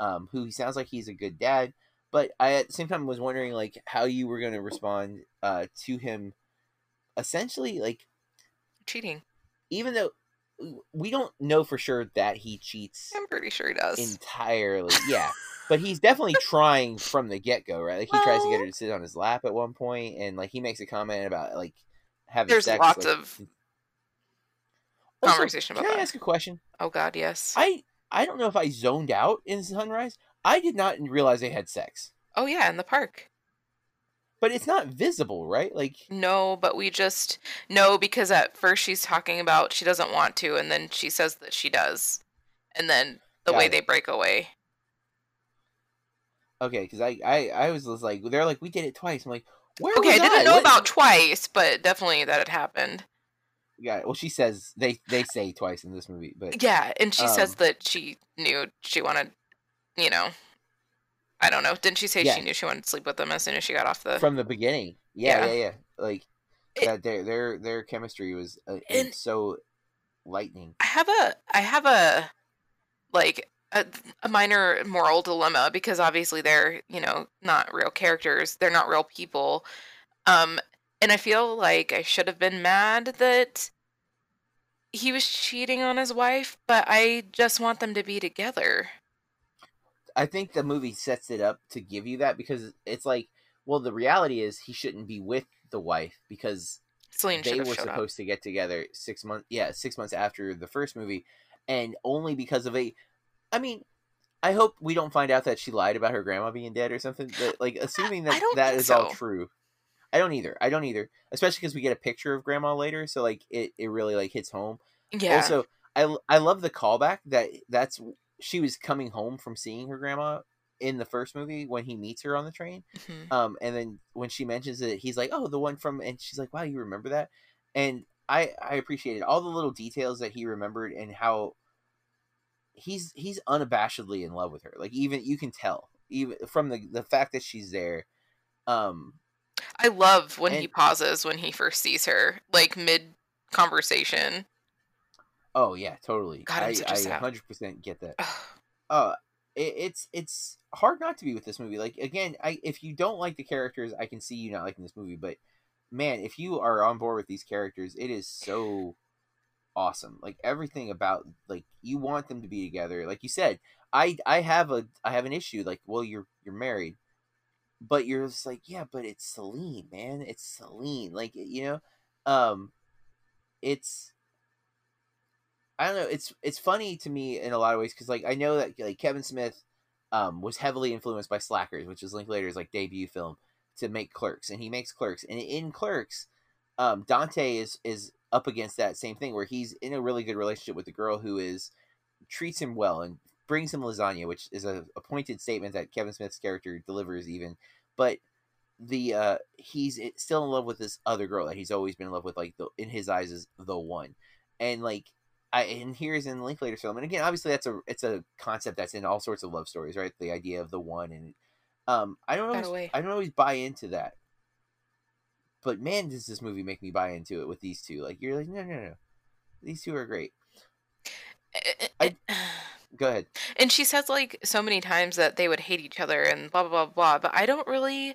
um, who he sounds like he's a good dad. But I at the same time was wondering like how you were going to respond uh, to him, essentially like Cheating. even though we don't know for sure that he cheats I'm pretty sure he does. entirely. Yeah. But he's definitely trying from the get go, right? Like he tries to get her to sit on his lap at one point, and like he makes a comment about like having There's sex. lots like- of Also, conversation about Can I ask a question? oh God, yes. I I don't know if I zoned out in Sunrise. I did not realize they had sex, oh yeah, in the park. But it's not visible, right? Like No, but we just no because at first she's talking about she doesn't want to, and then she says that she does, and then the way it. they break away. okay, because I, I I was just like they're like we did it twice. I'm like where Okay, I didn't know What- about twice, but definitely that it happened. Yeah, well she says they they say twice in this movie, but Yeah, and she says Um, that she knew she wanted, you know, I don't know. Didn't she say Yeah. she knew she wanted to sleep with him as soon as she got off the? from the beginning, yeah, Yeah. yeah, yeah, like It- that their their their chemistry was uh, And- so lightning. I have a, I have a, like a, a minor moral dilemma because obviously they're, you know, not real characters. They're not real people. Um, and I feel like I should have been mad that he was cheating on his wife, but I just want them to be together. I think the movie sets it up to give you that because it's like, well, the reality is he shouldn't be with the wife because Celine they were showed up. supposed to get together six months yeah six months after the first movie and only because of a i mean i hope we don't find out that she lied about her grandma being dead or something but like assuming that that is all true i don't either i don't either especially because we get a picture of grandma later so like it, it really like hits home Yeah. also i i love the callback that that's she was coming home from seeing her grandma in the first movie when he meets her on the train Mhm. um, and then when she mentions it, he's like, "Oh, the one from," and she's like, "Wow, you remember that?" And I I appreciated all the little details that he remembered and how he's he's unabashedly in love with her. Like even you can tell even from the the fact that she's there. Um, I love when he pauses when he first sees her, like mid conversation. Oh yeah, totally. God, I'm I such a I hundred percent get that. uh it, it's it's hard not to be with this movie like again i if you don't like the characters i can see you not liking this movie but man if you are on board with these characters it is so awesome like everything about like you want them to be together like you said i i have a i have an issue like well you're you're married but you're just like yeah but it's celine man it's celine like you know um it's I don't know. It's it's funny to me in a lot of ways because like I know that like Kevin Smith um, was heavily influenced by Slackers, which is Linklater's like debut film to make Clerks, and he makes Clerks, and in Clerks, um, Dante is is up against that same thing where he's in a really good relationship with the girl who is treats him well and brings him lasagna, which is a, a pointed statement that Kevin Smith's character delivers even, but the uh he's still in love with this other girl that he's always been in love with like the in his eyes is the one and like I and here's in Linklater's film, and again, obviously that's a it's a concept that's in all sorts of love stories, right? The idea of the one, and um, I don't always. I don't always buy into that, but man, does this movie make me buy into it with these two? Like you're like, no, no, no, these two are great. I- Go ahead. and she says like so many times that they would hate each other and blah blah blah blah but i don't really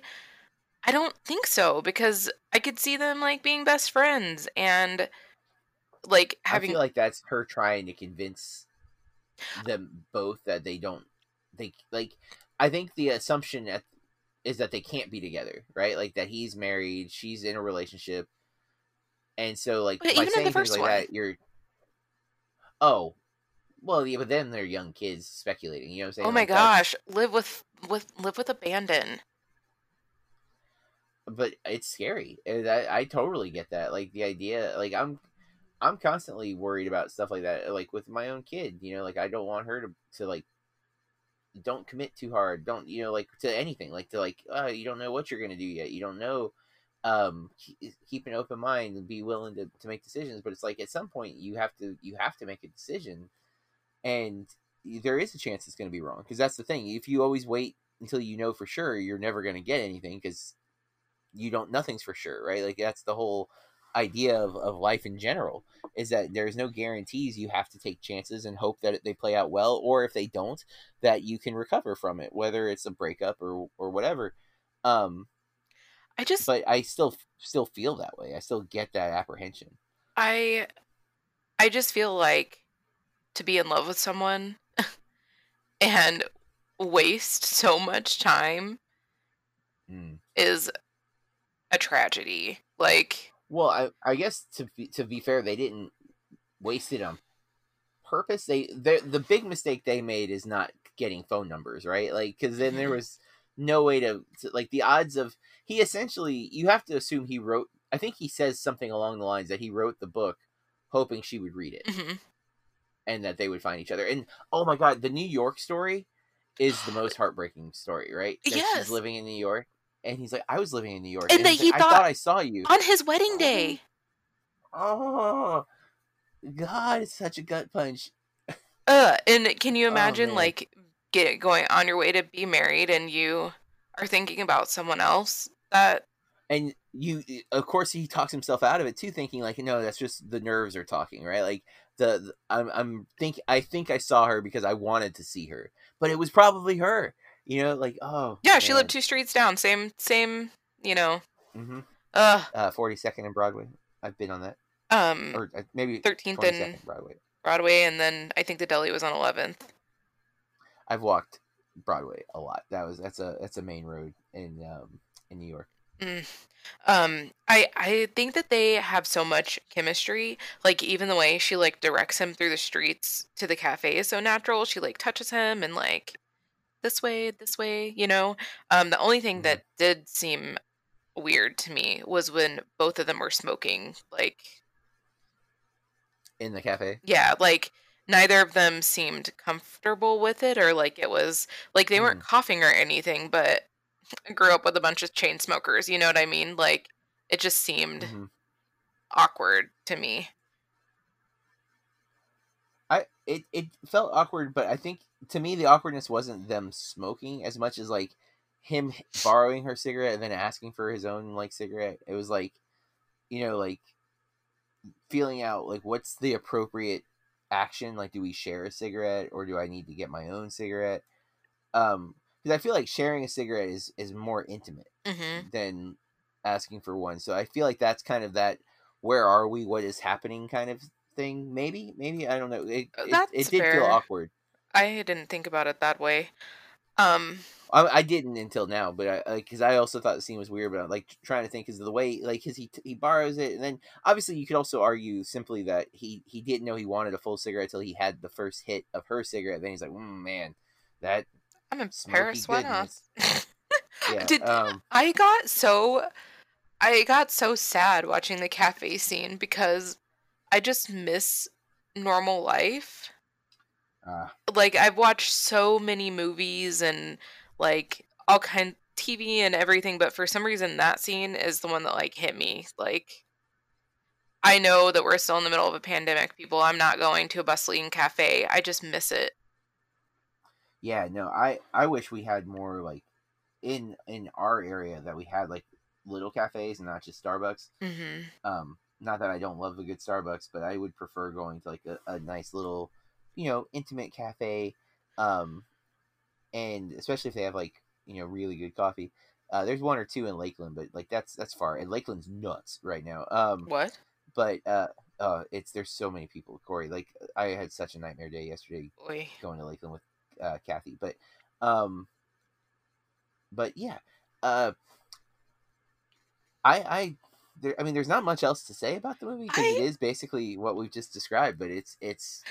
i don't think so because i could see them like being best friends and like I having feel like that's her trying to convince them both that they don't they like I think the assumption at, is that they can't be together, right? Like that he's married, she's in a relationship. And so like But by even in the saying things first like one. that, you're Oh. Well, yeah, but then they're young kids speculating, you know what I'm saying? oh my Like, gosh live with with live with abandon but it's scary. And I, I totally get that. Like the idea, like I'm, I'm constantly worried about stuff like that. Like with my own kid, you know, like I don't want her to to like don't commit too hard. Don't you know like to anything like to like uh, you don't know what you're gonna do yet. You don't know. Um, keep an open mind and be willing to, to make decisions. But it's like at some point you have to you have to make a decision, and there is a chance it's to be wrong because that's the thing. If you always wait until you know for sure, you're never to get anything because you don't. Nothing's for sure, right? Like that's the whole idea of, of life in general is that there's no guarantees you have to take chances and hope that they play out well or if they don't that you can recover from it whether it's a breakup or or whatever um I just but i still still feel that way i still get that apprehension I I just feel like to be in love with someone and waste so much time Mm. is a tragedy. Like well i i guess to be, to be fair they didn't waste it on purpose they the the big mistake they made is not getting phone numbers right like because then there Mhm. was no way to, to like the odds of he essentially you have to assume he wrote i think he says something along the lines that he wrote the book hoping she would read it mhm. and that they would find each other and oh my god the new york story is the most heartbreaking story right that Yes. she's living in new york and he's like i was living in new york And that he like, i thought- thought i saw you. on his wedding day. oh god it's such a gut punch. Uh, and can you Oh, imagine man. like get going on your way to be married and you are thinking about someone else that and you of course he talks himself out of it too thinking like no that's just the nerves are talking right? Like the, the i'm i'm think i think i saw her because i wanted to see her but it was probably her you know like oh yeah, she lived two streets down, same same, you know. hmm Uh uh 42nd and broadway i've been on that um or uh, maybe 13th and broadway Broadway and then I think the deli was on 11th. i've walked broadway a lot that was that's a that's a main road in um in new york Mm. Um, I I think that they have so much chemistry. Like even the way she like directs him through the streets to the cafe is so natural. She like touches him and like this way, this way, you know. Um, the only thing Mhm. that did seem weird to me was when both of them were smoking. Like, in the cafe yeah, like neither of them seemed comfortable with it, or like it was like they weren't coughing or anything, but I grew up with a bunch of chain smokers. You know what I mean? Like it just seemed Mhm. awkward to me. I it, it felt awkward, but I think to me the awkwardness wasn't them smoking as much as like him borrowing her cigarette and then asking for his own like cigarette. It was like you know like feeling out like what's the appropriate action like do we share a cigarette or do I need to get my own cigarette? Um because I feel like sharing a cigarette is is more intimate hmm than asking for one. So I feel like that's kind of that where are we? What is happening? Kind of thing. Maybe, maybe I don't know. It Uh, it, it did feel awkward. I didn't think about it that way. Um, I, I didn't until now, but I because I also thought the scene was weird. But I'm like trying to think because of the way like because he he borrows it, and then obviously you could also argue simply that he he didn't know he wanted a full cigarette till he had the first hit of her cigarette. Then he's like, mm, man, that I'm in Paris. Why not? yeah. Did- um, I got so I got so sad watching the cafe scene because I just miss normal life. Uh, Like I've watched so many movies and like all kind TV and everything, but for some reason that scene is the one that like hit me. Like I know that we're still in the middle of a pandemic, people. I'm not going to a bustling cafe. I just miss it. yeah, no, I I wish we had more like in in our area that we had like little cafes and not just Starbucks. hmm um not that i don't love a good starbucks but i would prefer going to like a, a nice little you know intimate cafe um and especially if they have like you know really good coffee uh there's one or two in lakeland but like that's that's far and lakeland's nuts right now um What? but uh uh it's there's so many people corey like i had such a nightmare day yesterday Oy. going to Lakeland with uh, Kathy. But um, but yeah, uh, I I there, I mean, there's not much else to say about the movie because it is basically what we've just described. But it's it's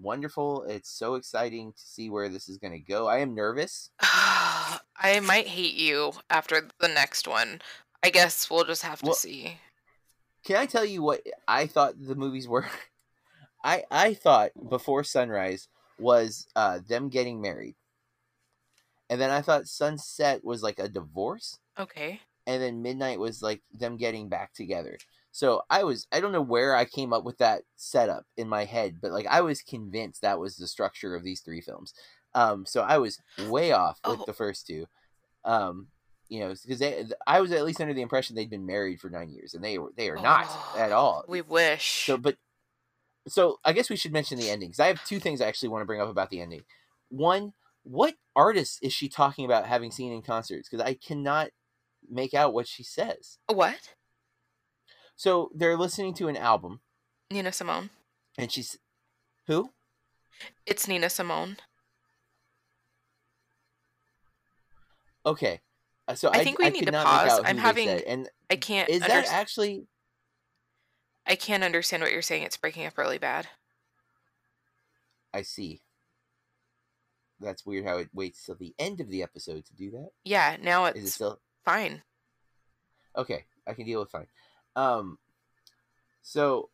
wonderful. It's so exciting to see where this is going to go. I am nervous. I might hate you after the next one. I guess we'll just have to Well- see. Can I tell you what I thought the movies were? I I thought before sunrise was uh, them getting married, and then I thought sunset was like a divorce, Okay. And then midnight was like them getting back together. So I was I don't know where I came up with that setup in my head, but like I was convinced that was the structure of these three films. Um, so I was way off with Oh. the first two. Um, you know, because I was at least under the impression they'd been married for nine years, and they were they are not Oh, at all. We wish. So, but so I guess we should mention the ending because I have two things I actually want to bring up about the ending. One, what artist is she talking about having seen in concerts? Because I cannot make out what she says. what? So they're listening to an album, Nina Simone. and she's who? It's Nina Simone. Okay, Uh, so I I, think we I need to pause. I'm having- said. and I can't. is that actually? I can't understand what you're saying. It's breaking up really bad. I see. That's weird how it waits till the end of the episode to do that. Yeah. Now Is it it's still? Fine. Okay, I can deal with fine. Um, so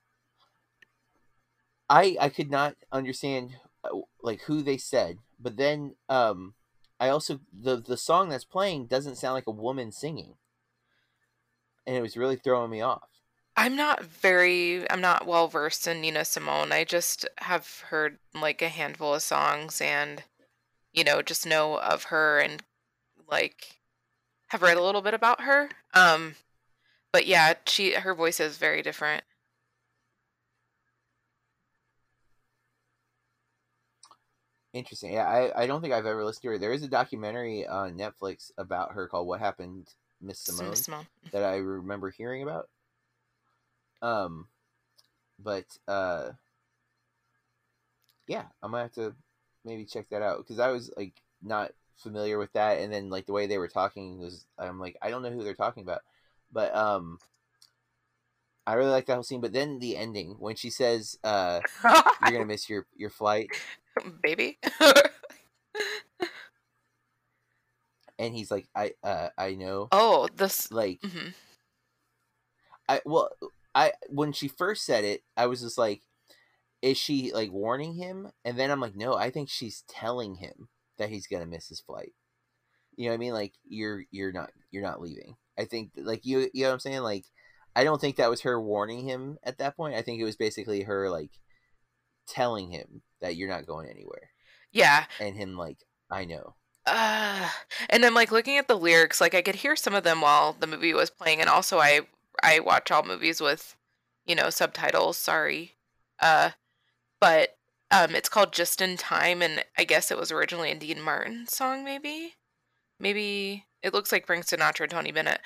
I I could not understand uh, like who they said, but then um, I also the the song that's playing doesn't sound like a woman singing, and it was really throwing me off. I'm not very. I'm not well versed in Nina Simone. I just have heard like a handful of songs, and you know, just know of her and like have read a little bit about her. Um, but yeah, she her voice is very different. Interesting. Yeah, I, I don't think I've ever listened to her. There is a documentary on Netflix about her called "What Happened, Miss Simone." Simone. that I remember hearing about. Um, but uh, yeah, I'm gonna have to maybe check that out because I was like not familiar with that, and then like the way they were talking was, I'm like, I don't know who they're talking about, but um, I really like that whole scene. But then the ending when she says, "Uh, you're gonna miss your your flight," Baby. and he's like, "I uh, I know," oh, this. like. mhm. I well, I when she first said it, I was just like, is she like warning him? And then I'm like, no, I think she's telling him that he's gonna miss his flight. You know what I mean? Like you're you're not you're not leaving. I think like you you know what I'm saying? Like I don't think that was her warning him at that point. I think it was basically her like telling him that you're not going anywhere, Yeah. and him like, I know. Uh, and then like looking at the lyrics, like I could hear some of them while the movie was playing, and also I I watch all movies with, you know, subtitles. Sorry, uh, but um, it's called Just in Time, and I guess it was originally a Dean Martin song, maybe, maybe it looks like Frank Sinatra Tony Bennett,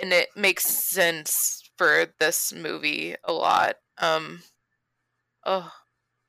and it makes sense for this movie a lot. Um, oh,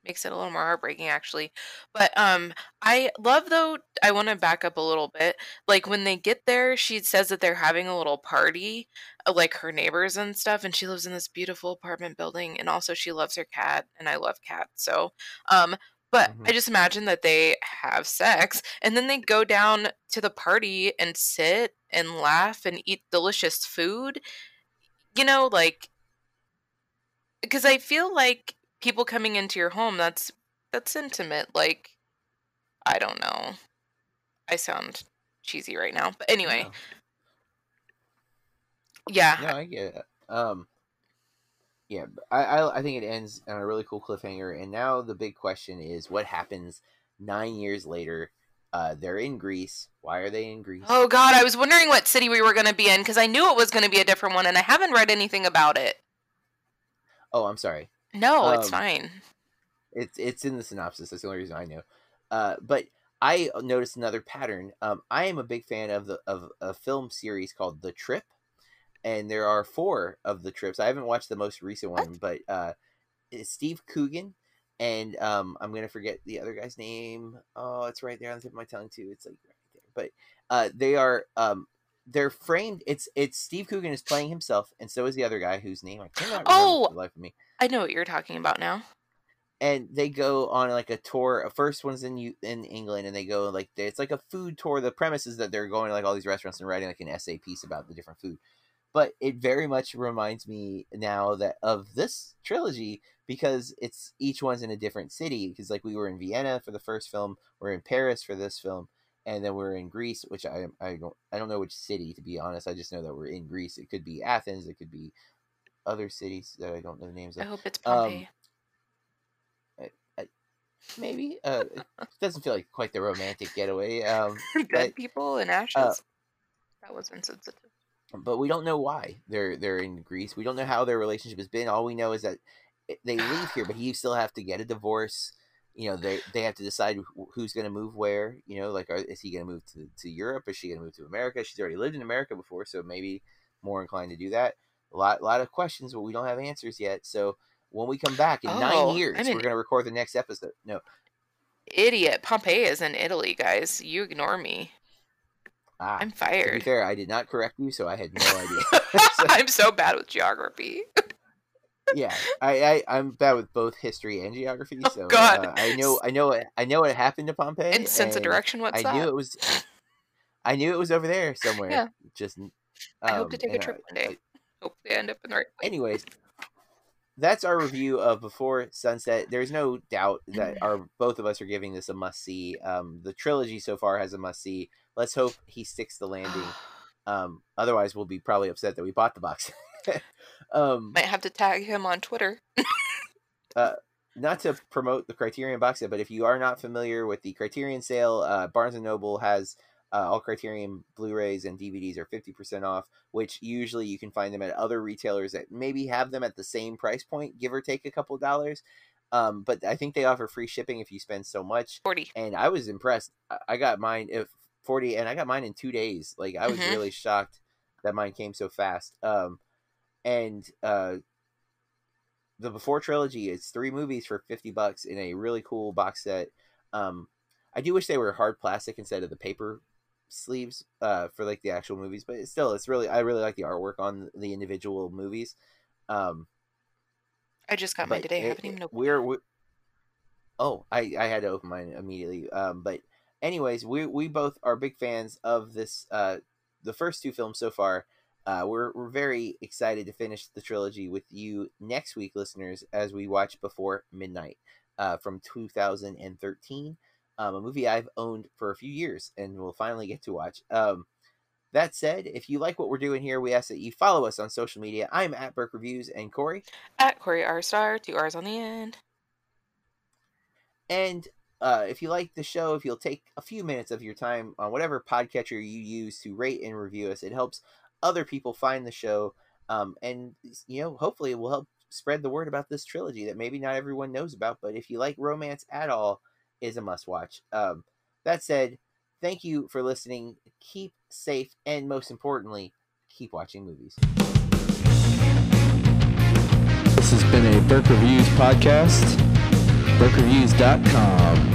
makes it a little more heartbreaking actually, but um. I love though. I want to back up a little bit. Like when they get there, she says that they're having a little party, uh, like her neighbors and stuff, and she lives in this beautiful apartment building, and also she loves her cat, and I love cats. So, um, but Mhm. I just imagine that they have sex, and then they go down to the party and sit and laugh and eat delicious food. You know, like because I feel like people coming into your home that's that's intimate. Like I don't know. I sound cheesy right now, but anyway, yeah. No, I get it. Um, yeah, I, I I think it ends on a really cool cliffhanger, and now the big question is what happens nine years later. Uh, they're in Greece. Why are they in Greece? Oh God, I was wondering what city we were going to be in because I knew it was going to be a different one, and I haven't read anything about it. Oh, I'm sorry. No, it's Um, fine. It's it's in the synopsis. That's the only reason I know. Uh, but I noticed another pattern. Um, I am a big fan of the of a film series called The Trip, and there are four of the trips. I haven't watched the most recent one, but uh, Steve Coogan, and um, I'm gonna forget the other guy's name. Oh, it's right there on the tip of my tongue too. It's like right there. But uh, they are um, they're framed. It's it's Steve Coogan is playing himself, and so is the other guy whose name I cannot remember Oh! for the life of me I know what you're talking about now. and they go on like a tour. Uh, first one's in U- in England, and they go like they, it's like a food tour. The premise is that they're going to like all these restaurants and writing like an essay piece about the different food. but it very much reminds me now that of this trilogy because it's each one's in a different city. Because like we were in Vienna for the first film, we're in Paris for this film, and then we're in Greece, which I I don't I don't know which city to be honest. I just know that we're in Greece. It could be Athens. It could be other cities that I don't know the names I hope it's Um, Pompeii. Maybe uh, it doesn't feel like quite the romantic getaway. Um, Dead but- people in ashes. that was insensitive. but we don't know why they're they're in Greece. We don't know how their relationship has been. All we know is that they leave here, but you still have to get a divorce. You know, they they have to decide who's going to move where. You know, like are, is he going to move to to Europe? Is she going to move to America? She's already lived in America before, so maybe more inclined to do that. A lot lot of questions, but we don't have answers yet. So when we come back in Oh, nine years, we're going to record the next episode. No, Idiot. Pompeii is in Italy, guys. You ignore me. ah, I'm fired to be fair, I did not correct you, so I had no idea. So- I'm so bad with geography. Yeah, I, I I'm bad with both history and geography. Oh, so God. uh, I know I know I know what happened to Pompeii. And sense of direction, what's I that? knew it was. I knew it was over there somewhere. Yeah. Just. Um, I hope to take a trip one day. Hope we end up in the right place. anyways, that's our review of Before Sunset. There's no doubt that our both of us are giving this a must see. Um, the trilogy so far has a must see. Let's hope he sticks the landing. Um, otherwise, we'll be probably upset that we bought the box. um, Might have to tag him on Twitter. uh, not to promote the Criterion box set, but if you are not familiar with the Criterion sale, uh, Barnes and Noble has uh, all Criterion Blu-rays and DVDs are fifty percent off. Which usually you can find them at other retailers that maybe have them at the same price point, give or take a couple dollars. Um, but I think they offer free shipping if you spend so much. 40. And I was impressed. I- got mine if forty, and I got mine in two days. Like I was Mhm. really shocked that mine came so fast. Um, and uh, the Before trilogy is three movies for fifty bucks in a really cool box set. Um, I do wish they were hard plastic instead of the paper sleeves uh, for like the actual movies, but it's still it's really I really like the artwork on the individual movies. Um, I just got mine today. I haven't even opened we're, we oh I I had to open mine immediately. Um, but anyways, we we both are big fans of this. Uh, the first two films so far. Uh, we're we're very excited to finish the trilogy with you next week, listeners, as we watch Before Midnight uh, from 2013, um, a movie I've owned for a few years and will finally get to watch. Um, that said, if you like what we're doing here, we ask that you follow us on social media. I'm at Burke Reviews and Corey. At Corey R Star, two R's on the end. And uh, if you like the show, if you'll take a few minutes of your time on whatever podcatcher you use to rate and review us, it helps other people find the show. Um, and, you know, hopefully it will help spread the word about this trilogy that maybe not everyone knows about. But if you like romance at all, is a must watch. Um, that said, thank you for listening. Keep safe. And most importantly, keep watching movies. This has been a Burke Reviews podcast. BurkeReviews.com.